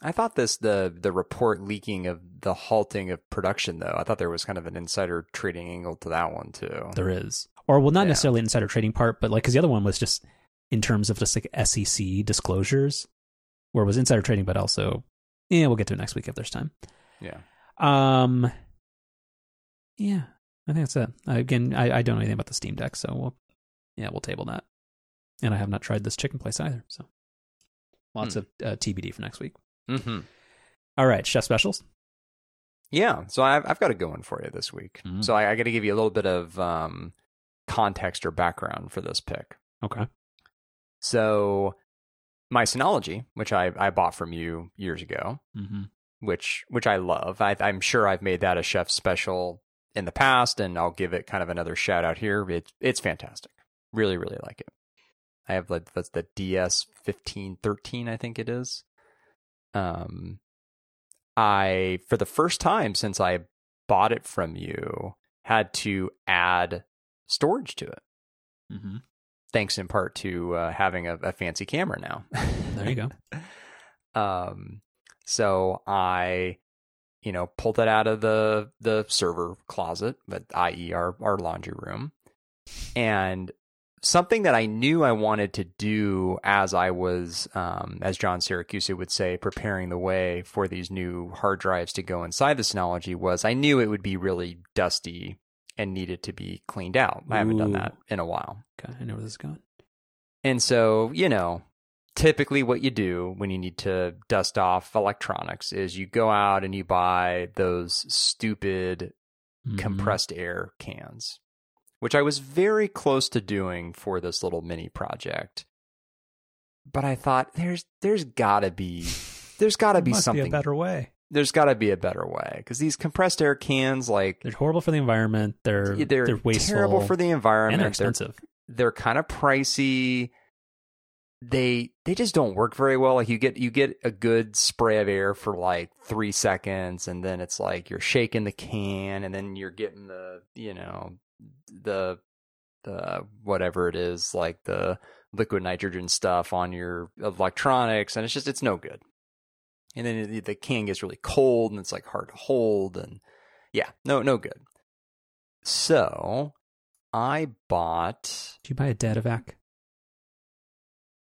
I thought this the the report leaking of the halting of production though. I thought there was kind of an insider trading angle to that one too. There is, or well, not Yeah. necessarily insider trading part, but like because the other one was just in terms of just like SEC disclosures, where it was insider trading, but also, yeah, we'll get to it next week if there's time. Yeah. Um, yeah, I think that's it. Again, I, I don't know anything about the Steam Deck, so we'll, yeah, we'll table that. And I have not tried this chicken place either, so lots Hmm. of uh, TBD for next week. Mm-hmm. All right, chef specials. Yeah. So I've I've got a good one for you this week. Mm. So I, I got to give you a little bit of um, context or background for this pick. Okay. So my Synology, which I I bought from you years ago, Mm-hmm. Which which I love. I, I'm sure I've made that a chef special in the past, and I'll give it kind of another shout out here. It's it's fantastic. Really, really like it. I have like that's the DS fifteen thirteen, I think it is. Um, I for the first time since I bought it from you had to add storage to it, Mm-hmm. thanks in part to uh, having a, a fancy camera now. There you go. Um, so I, you know, pulled it out of the the server closet, but i.e. our our laundry room, and something that I knew I wanted to do as I was, um, as John Siracusa would say, preparing the way for these new hard drives to go inside the Synology was I knew it would be really dusty and needed to be cleaned out. I haven't done that in a while. Okay, I know where this is going. And so, you know, typically what you do when you need to dust off electronics is you go out and you buy those stupid Mhm. compressed air cans, which I was very close to doing for this little mini project. But I thought there's there's got to be there's got to be something be a better way. there's got to be a better way cuz these compressed air cans like They're horrible for the environment. They're they're, they're, wasteful terrible for the and environment. they're They're expensive. they're kind of pricey. They they just don't work very well. Like you get you get a good spray of air for like three seconds, and then it's like you're shaking the can, and then you're getting the you know the the whatever it is like the liquid nitrogen stuff on your electronics, and it's just it's no good. And then the- can gets really cold, and it's like hard to hold, and yeah, no no good. So I bought Did you buy a Datavac?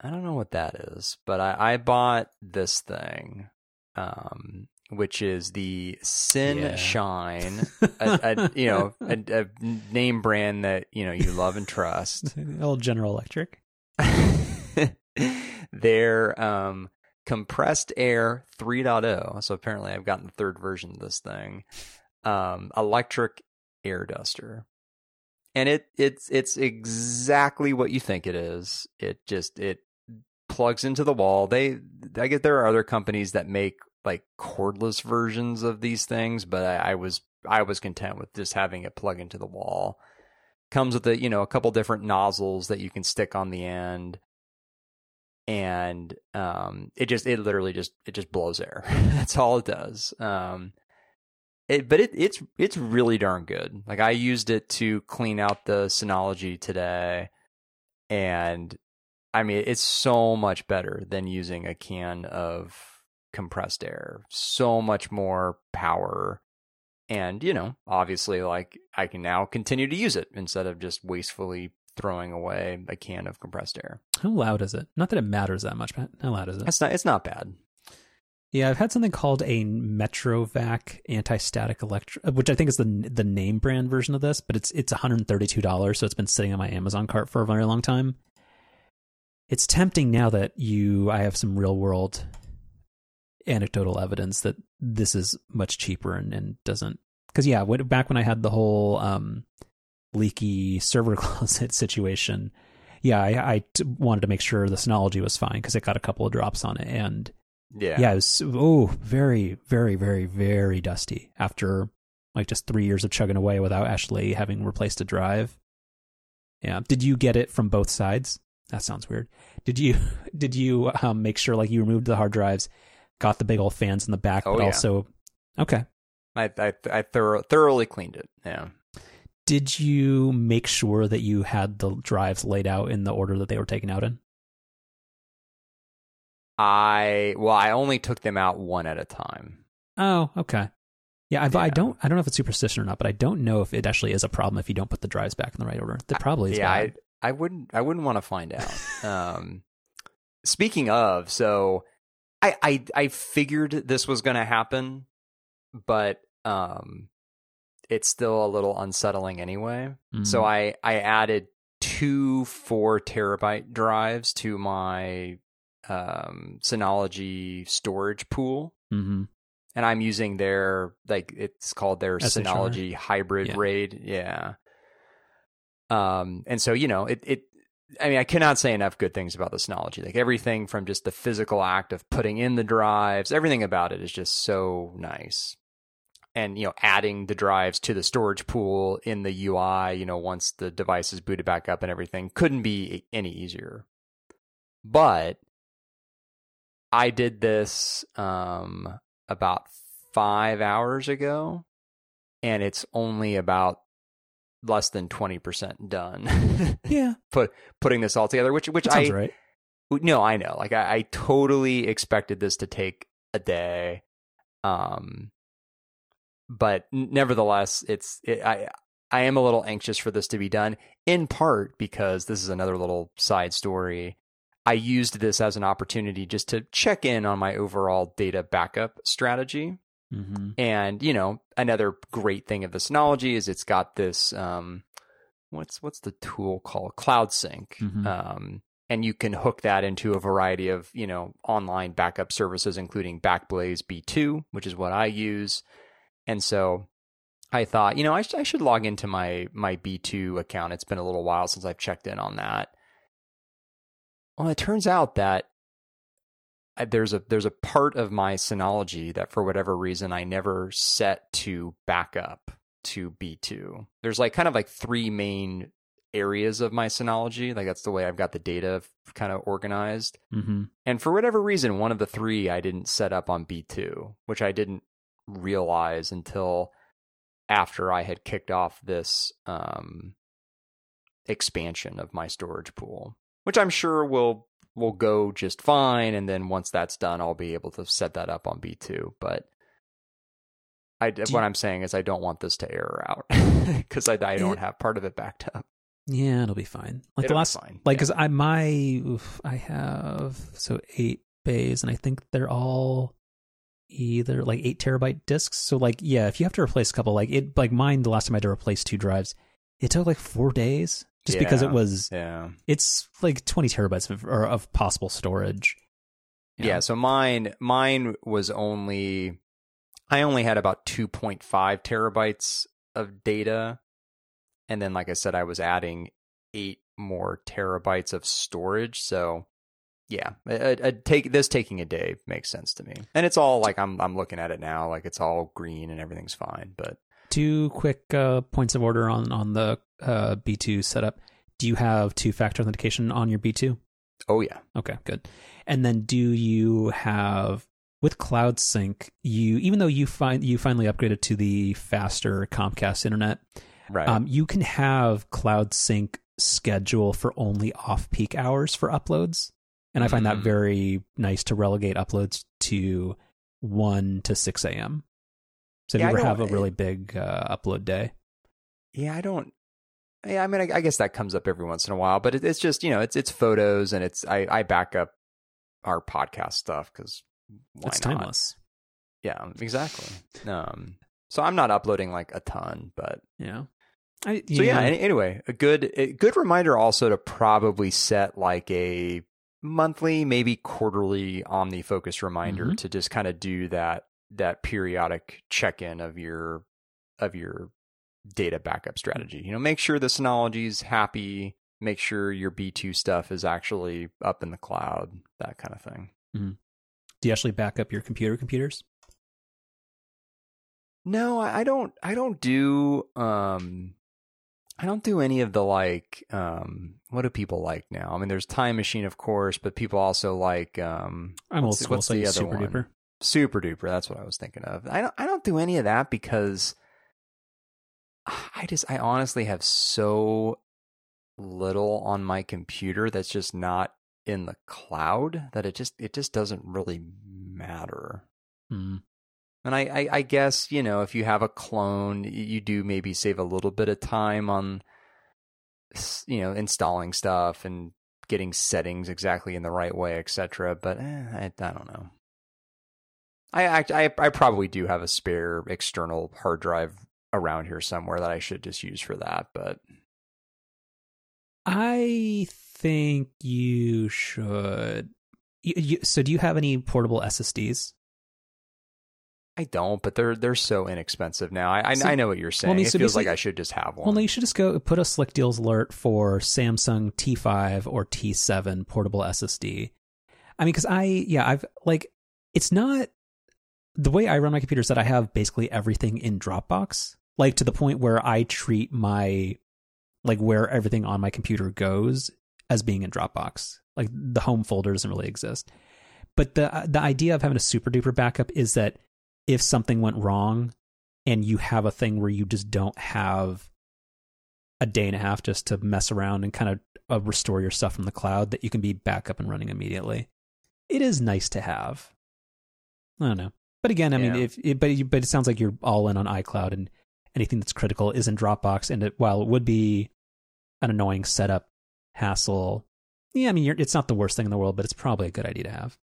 I don't know what that is, but I, I bought this thing, um, which is the Sin Yeah. Shine, a, a, you know, a, a name brand that you know you love and trust. Old General Electric. Their um, compressed air 3.0. So apparently, I've gotten the third version of this thing. Um, electric air duster, and it it's it's exactly what you think it is. It just it plugs into the wall. They I get there are other companies that make like cordless versions of these things, but I, I was I was content with just having it plug into the wall. Comes with a you know a couple different nozzles that you can stick on the end, and um, it just it literally just it just blows air. That's all it does. Um, it but it it's it's really darn good. Like I used it to clean out the Synology today, and I mean it's so much better than using a can of compressed air. So much more power. And, you know, obviously like I can now continue to use it instead of just wastefully throwing away a can of compressed air. How loud is it? Not that it matters that much, but how loud is it? That's not it's not bad. Yeah, I've had something called a Metrovac anti-static electro, uh, which I think is the the name brand version of this, but it's it's one hundred thirty two dollars, so it's been sitting on my Amazon cart for a very long time. It's tempting now that you, I have some real world anecdotal evidence that this is much cheaper and, and doesn't, because yeah, when, back when I had the whole um, leaky server closet situation, yeah, I, I t- wanted to make sure the Synology was fine because it got a couple of drops on it and Yeah. yeah, it was oh very, very, very, very dusty after like just three years of chugging away without actually having replaced a drive. Yeah. Did you get it from both sides? That sounds weird. Did you did you um, make sure like you removed the hard drives, got the big old fans in the back, Oh, but yeah. also okay. I I, I thorough, thoroughly cleaned it. Yeah. Did you make sure that you had the drives laid out in the order that they were taken out in? I well, I only took them out one at a time. Oh, okay. Yeah, I've, I don't. I don't know if it's superstition or not, but I don't know if it actually is a problem if you don't put the drives back in the right order. That probably is. yeah, I. I wouldn't I wouldn't want to find out. um, speaking of, so I I I figured this was going to happen, but um, it's still a little unsettling anyway. So Mhm. I I added two four terabyte drives to my um Synology storage pool. Mhm. and I'm using their like it's called their SHR. Synology hybrid Yeah. RAID. Yeah. Um, and so you know it it. I mean, I cannot say enough good things about the Synology. Like everything from just the physical act of putting in the drives, everything about it is just so nice. And you know, adding the drives to the storage pool in the UI, you know, once the device is booted back up and everything, couldn't be any easier. But I did this um, about five hours ago, and it's only about less than twenty percent done. yeah, Put putting this all together, which which I right. no, I know. Like I, I totally expected this to take a day, um, but nevertheless, it's it, I I am a little anxious for this to be done. In part because this is another little side story. I used this as an opportunity just to check in on my overall data backup strategy. Hmm And you know, another great thing of this Synology is it's got this um, what's what's the tool called Cloud Sync, Mhm. um, and you can hook that into a variety of you know online backup services, including Backblaze B2, which is what I use. And so I thought, you know, I, sh- I should log into my my B2 account. It's been a little while since I've checked in on that. Well, it turns out that there's a there's a part of my Synology that for whatever reason I never set to backup to B2. There's like kind of like three main areas of my Synology. Like that's the way I've got the data kind of organized. hmm And for whatever reason, one of the three I didn't set up on B2, which I didn't realize until after I had kicked off this um, expansion of my storage pool, which I'm sure will will go just fine. And then once that's done, I'll be able to set that up on B2. But I, Do what you- I'm saying is I don't want this to error out because I, I don't have part of it backed up. Yeah, it'll be fine. Like It'll the last, fine. like Yeah. because I my oof, I have so eight bays, and I think they're all either like eight terabyte discs. So like yeah, if you have to replace a couple, like it like mine, the last time I had to replace two drives, it took like four days just because it was yeah. it's like twenty terabytes of or of possible storage. Yeah, so mine mine was only I only had about 2.5 terabytes of data and then like I said I was adding 8 more terabytes of storage, so yeah, a, a take this taking a day makes sense to me. And it's all like I'm I'm looking at it now like it's all green and everything's fine, but Two quick uh, points of order on on the uh, B two setup. Do you have two factor authentication on your B two? oh yeah. Okay, good. And then do you have with Cloud Sync, you even though you find you finally upgraded to the faster Comcast internet, Right. um, you can have Cloud Sync schedule for only off peak hours for uploads. And I find that Mm. very nice to relegate uploads to one to six AM. So Yeah, I you ever have a really big uh, upload day. Yeah, I don't. Yeah, I mean, I, I guess that comes up every once in a while, but it, it's just you know, it's it's photos and it's I I back up our podcast stuff because why it's not? timeless. Yeah, exactly. Um, so I'm not uploading like a ton, but Yeah. I, so yeah. any- anyway, a good a good reminder also to probably set like a monthly, maybe quarterly OmniFocus reminder Mhm. to just kind of do that that periodic check in of your of your data backup strategy. You know, make sure the Synology's happy. Make sure your B2 stuff is actually up in the cloud. That kind of thing. do you actually back up your computer computers? No, I don't. I don't do. Um, I don't do any of the like. Um, what do people like now? I mean, there's Time Machine, of course, but people also like. Um, I'm old what's the- school, what's so the other Super one? Duper. SuperDuper. That's what I was thinking of. I don't. I don't do any of that because I just. I honestly have so little on my computer that's just not in the cloud that it just. It just doesn't really matter. Hmm. And I, I, I guess you know if you have a clone, you do maybe save a little bit of time on, you know, installing stuff and getting settings exactly in the right way, etc. But eh, I, I don't know. I, I I probably do have a spare external hard drive around here somewhere that I should just use for that, but I think you should. You, you, so, do you have any portable SSDs? I don't. But they're they're so inexpensive now. I I, So- I know what you're saying. I mean, it so feels like I should just have one. Well, no, you should just go put a Slickdeals alert for Samsung T5 or T7 portable SSD. I mean, because I, yeah, I've like, it's not the way I run my computer is that I have basically everything in Dropbox, like to the point where I treat my, like, where everything on my computer goes as being in Dropbox. Like, the home folder doesn't really exist. But the the idea of having a SuperDuper backup is that if something went wrong and you have a thing where you just don't have a day and a half just to mess around and kind of uh, restore your stuff from the cloud that you can be back up and running immediately. It is nice to have. I don't know. But again, I mean, if it, but you- but it sounds like you're all in on iCloud and anything that's critical is in Dropbox. And it, while it would be an annoying setup hassle, yeah, I mean, you're, it's not the worst thing in the world, but it's probably a good idea to have.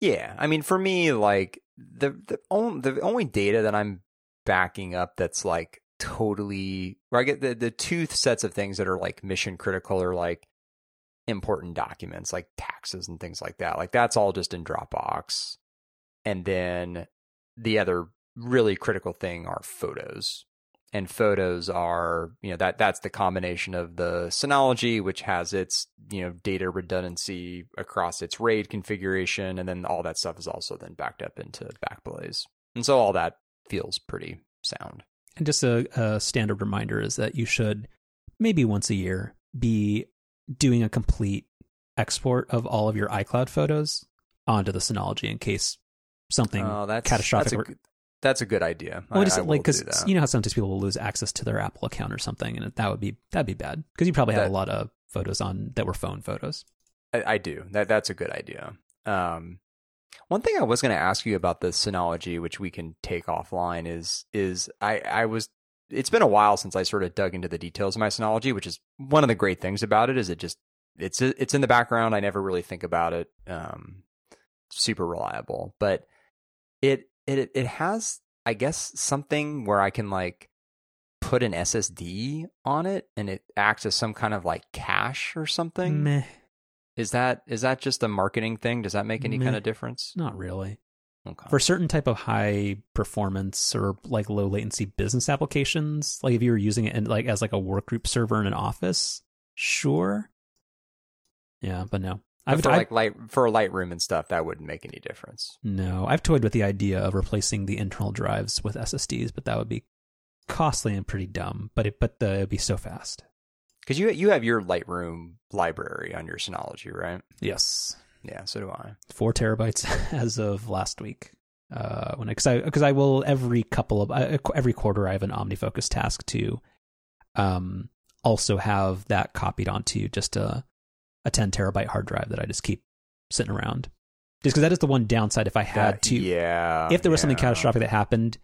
Yeah, I mean, for me, like the the only the only data that I'm backing up that's like totally where I get the the two sets of things that are like mission critical or like important documents like taxes and things like that. Like that's all just in Dropbox, and then the other really critical thing are photos. And photos are, you know, that that's the combination of the Synology, which has its, you know, data redundancy across its RAID configuration, and then all that stuff is also then backed up into Backblaze. And so all that feels pretty sound. And just a, a standard reminder is that you should maybe once a year be doing a complete export of all of your iCloud photos onto the Synology in case something. Oh, that's catastrophic That's a, good- that's a good idea. well, I, just I like because you know how sometimes people will lose access to their Apple account or something, and that would be that'd be bad because you probably have That- a lot of photos on that were phone photos. I, I do. That that's a good idea. Um, one thing I was going to ask you about the Synology, which we can take offline, is is I I was. It's been a while since I sort of dug into the details of my Synology, which is one of the great things about it. Is it just it's it's in the background. I never really think about it. Um, super reliable, but it it it has I guess something where I can like put an SSD on it and it acts as some kind of like cache or something. Meh, Is that is that just a marketing thing? Does that make any Meh. kind of difference? not really. Okay. For certain type of high performance or like low latency business applications, like if you were using it in like as like a workgroup server in an office, sure. Yeah, but no. I've, for I've- like light for Lightroom and stuff, that wouldn't make any difference. no, I've toyed with the idea of replacing the internal drives with SSDs, but that would be costly and pretty dumb. But it but the, it'd be so fast. Because you you have your Lightroom library on your Synology, right? Yes, Yeah, so do I. four terabytes as of last week. Uh, when because I because I will every couple of uh, every quarter I have an OmniFocus task to, um, also have that copied onto just a a ten terabyte hard drive that I just keep sitting around. Just because that is the one downside. If I had That- to, yeah. if there was something catastrophic that happened,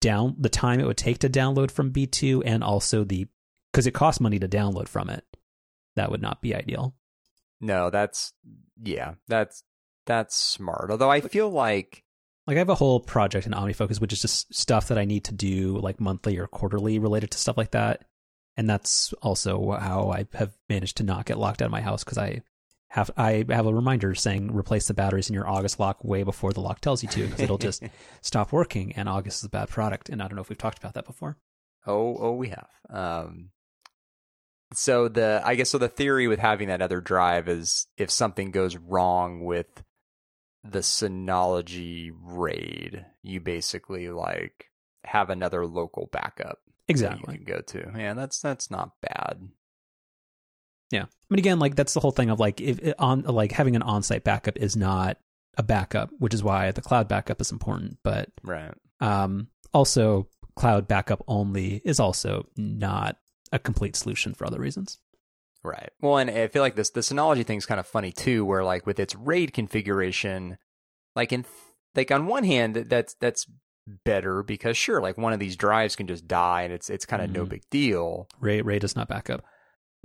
down the time it would take to download from B two and also the because it costs money to download from it, that would not be ideal. No, that's yeah, that's that's smart. Although I feel like Like I have a whole project in OmniFocus, which is just stuff that I need to do like monthly or quarterly related to stuff like that. And that's also how I have managed to not get locked out of my house because I have I have a reminder saying replace the batteries in your August lock way before the lock tells you to because it'll just stop working. And August is a bad product. And I don't know if we've talked about that before. Oh, oh, we have. Um, so the I guess so. The theory with having that other drive is if something goes wrong with the Synology RAID, you basically like have another local backup Exactly. you can go to. Yeah, that's that's not bad. Yeah. I mean, again, like that's the whole thing of like if it on like having an on-site backup is not a backup, which is why the cloud backup is important. But Right. um, also, cloud backup only is also not a complete solution for other reasons. Right. Well, and I feel like this the Synology thing is kind of funny too, where like with its RAID configuration, like in like on one hand that's that's better because sure, like one of these drives can just die and it's it's kind of no Mhm. big deal. RAID RAID does not back up.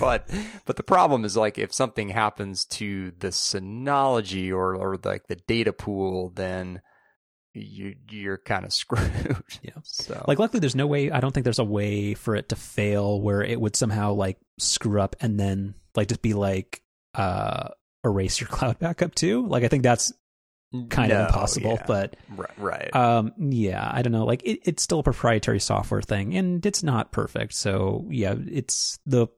but but the problem is like if something happens to the Synology or or like the data pool, then you you're kind of screwed. Yeah. So Like, luckily, there's no way. I don't think there's a way for it to fail where it would somehow like screw up and then like just be like uh erase your cloud backup too. Like, I think that's kind No, of impossible. yeah. But right, um, yeah, I don't know. Like, it, it's still a proprietary software thing, and it's not perfect. So yeah, it's the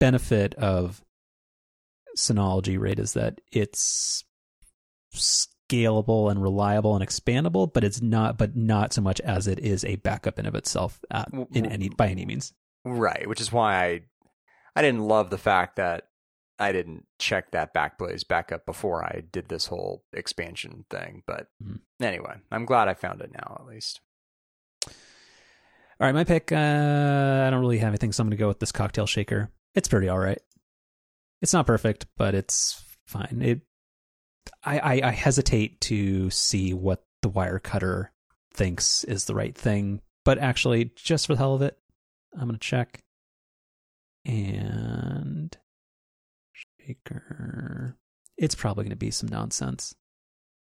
benefit of Synology RAID is that it's scalable and reliable and expandable, but it's not, but not so much as it is a backup in of itself uh, in any by any means. Right, which is why I I didn't love the fact that I didn't check that Backblaze backup before I did this whole expansion thing. But Mhm. anyway, I'm glad I found it now at least. All right, my pick. Uh, I don't really have anything, so I'm going to go with this cocktail shaker. It's pretty all right. It's not perfect, but it's fine. It. I, I, I hesitate to see what the Wirecutter thinks is the right thing, but actually, just for the hell of it, I'm going to check. And It's probably going to be some nonsense.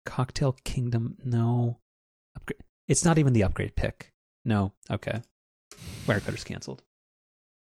Cocktail Kingdom, no. Upgrade. It's not even the upgrade pick. No. Okay. Wirecutter's canceled.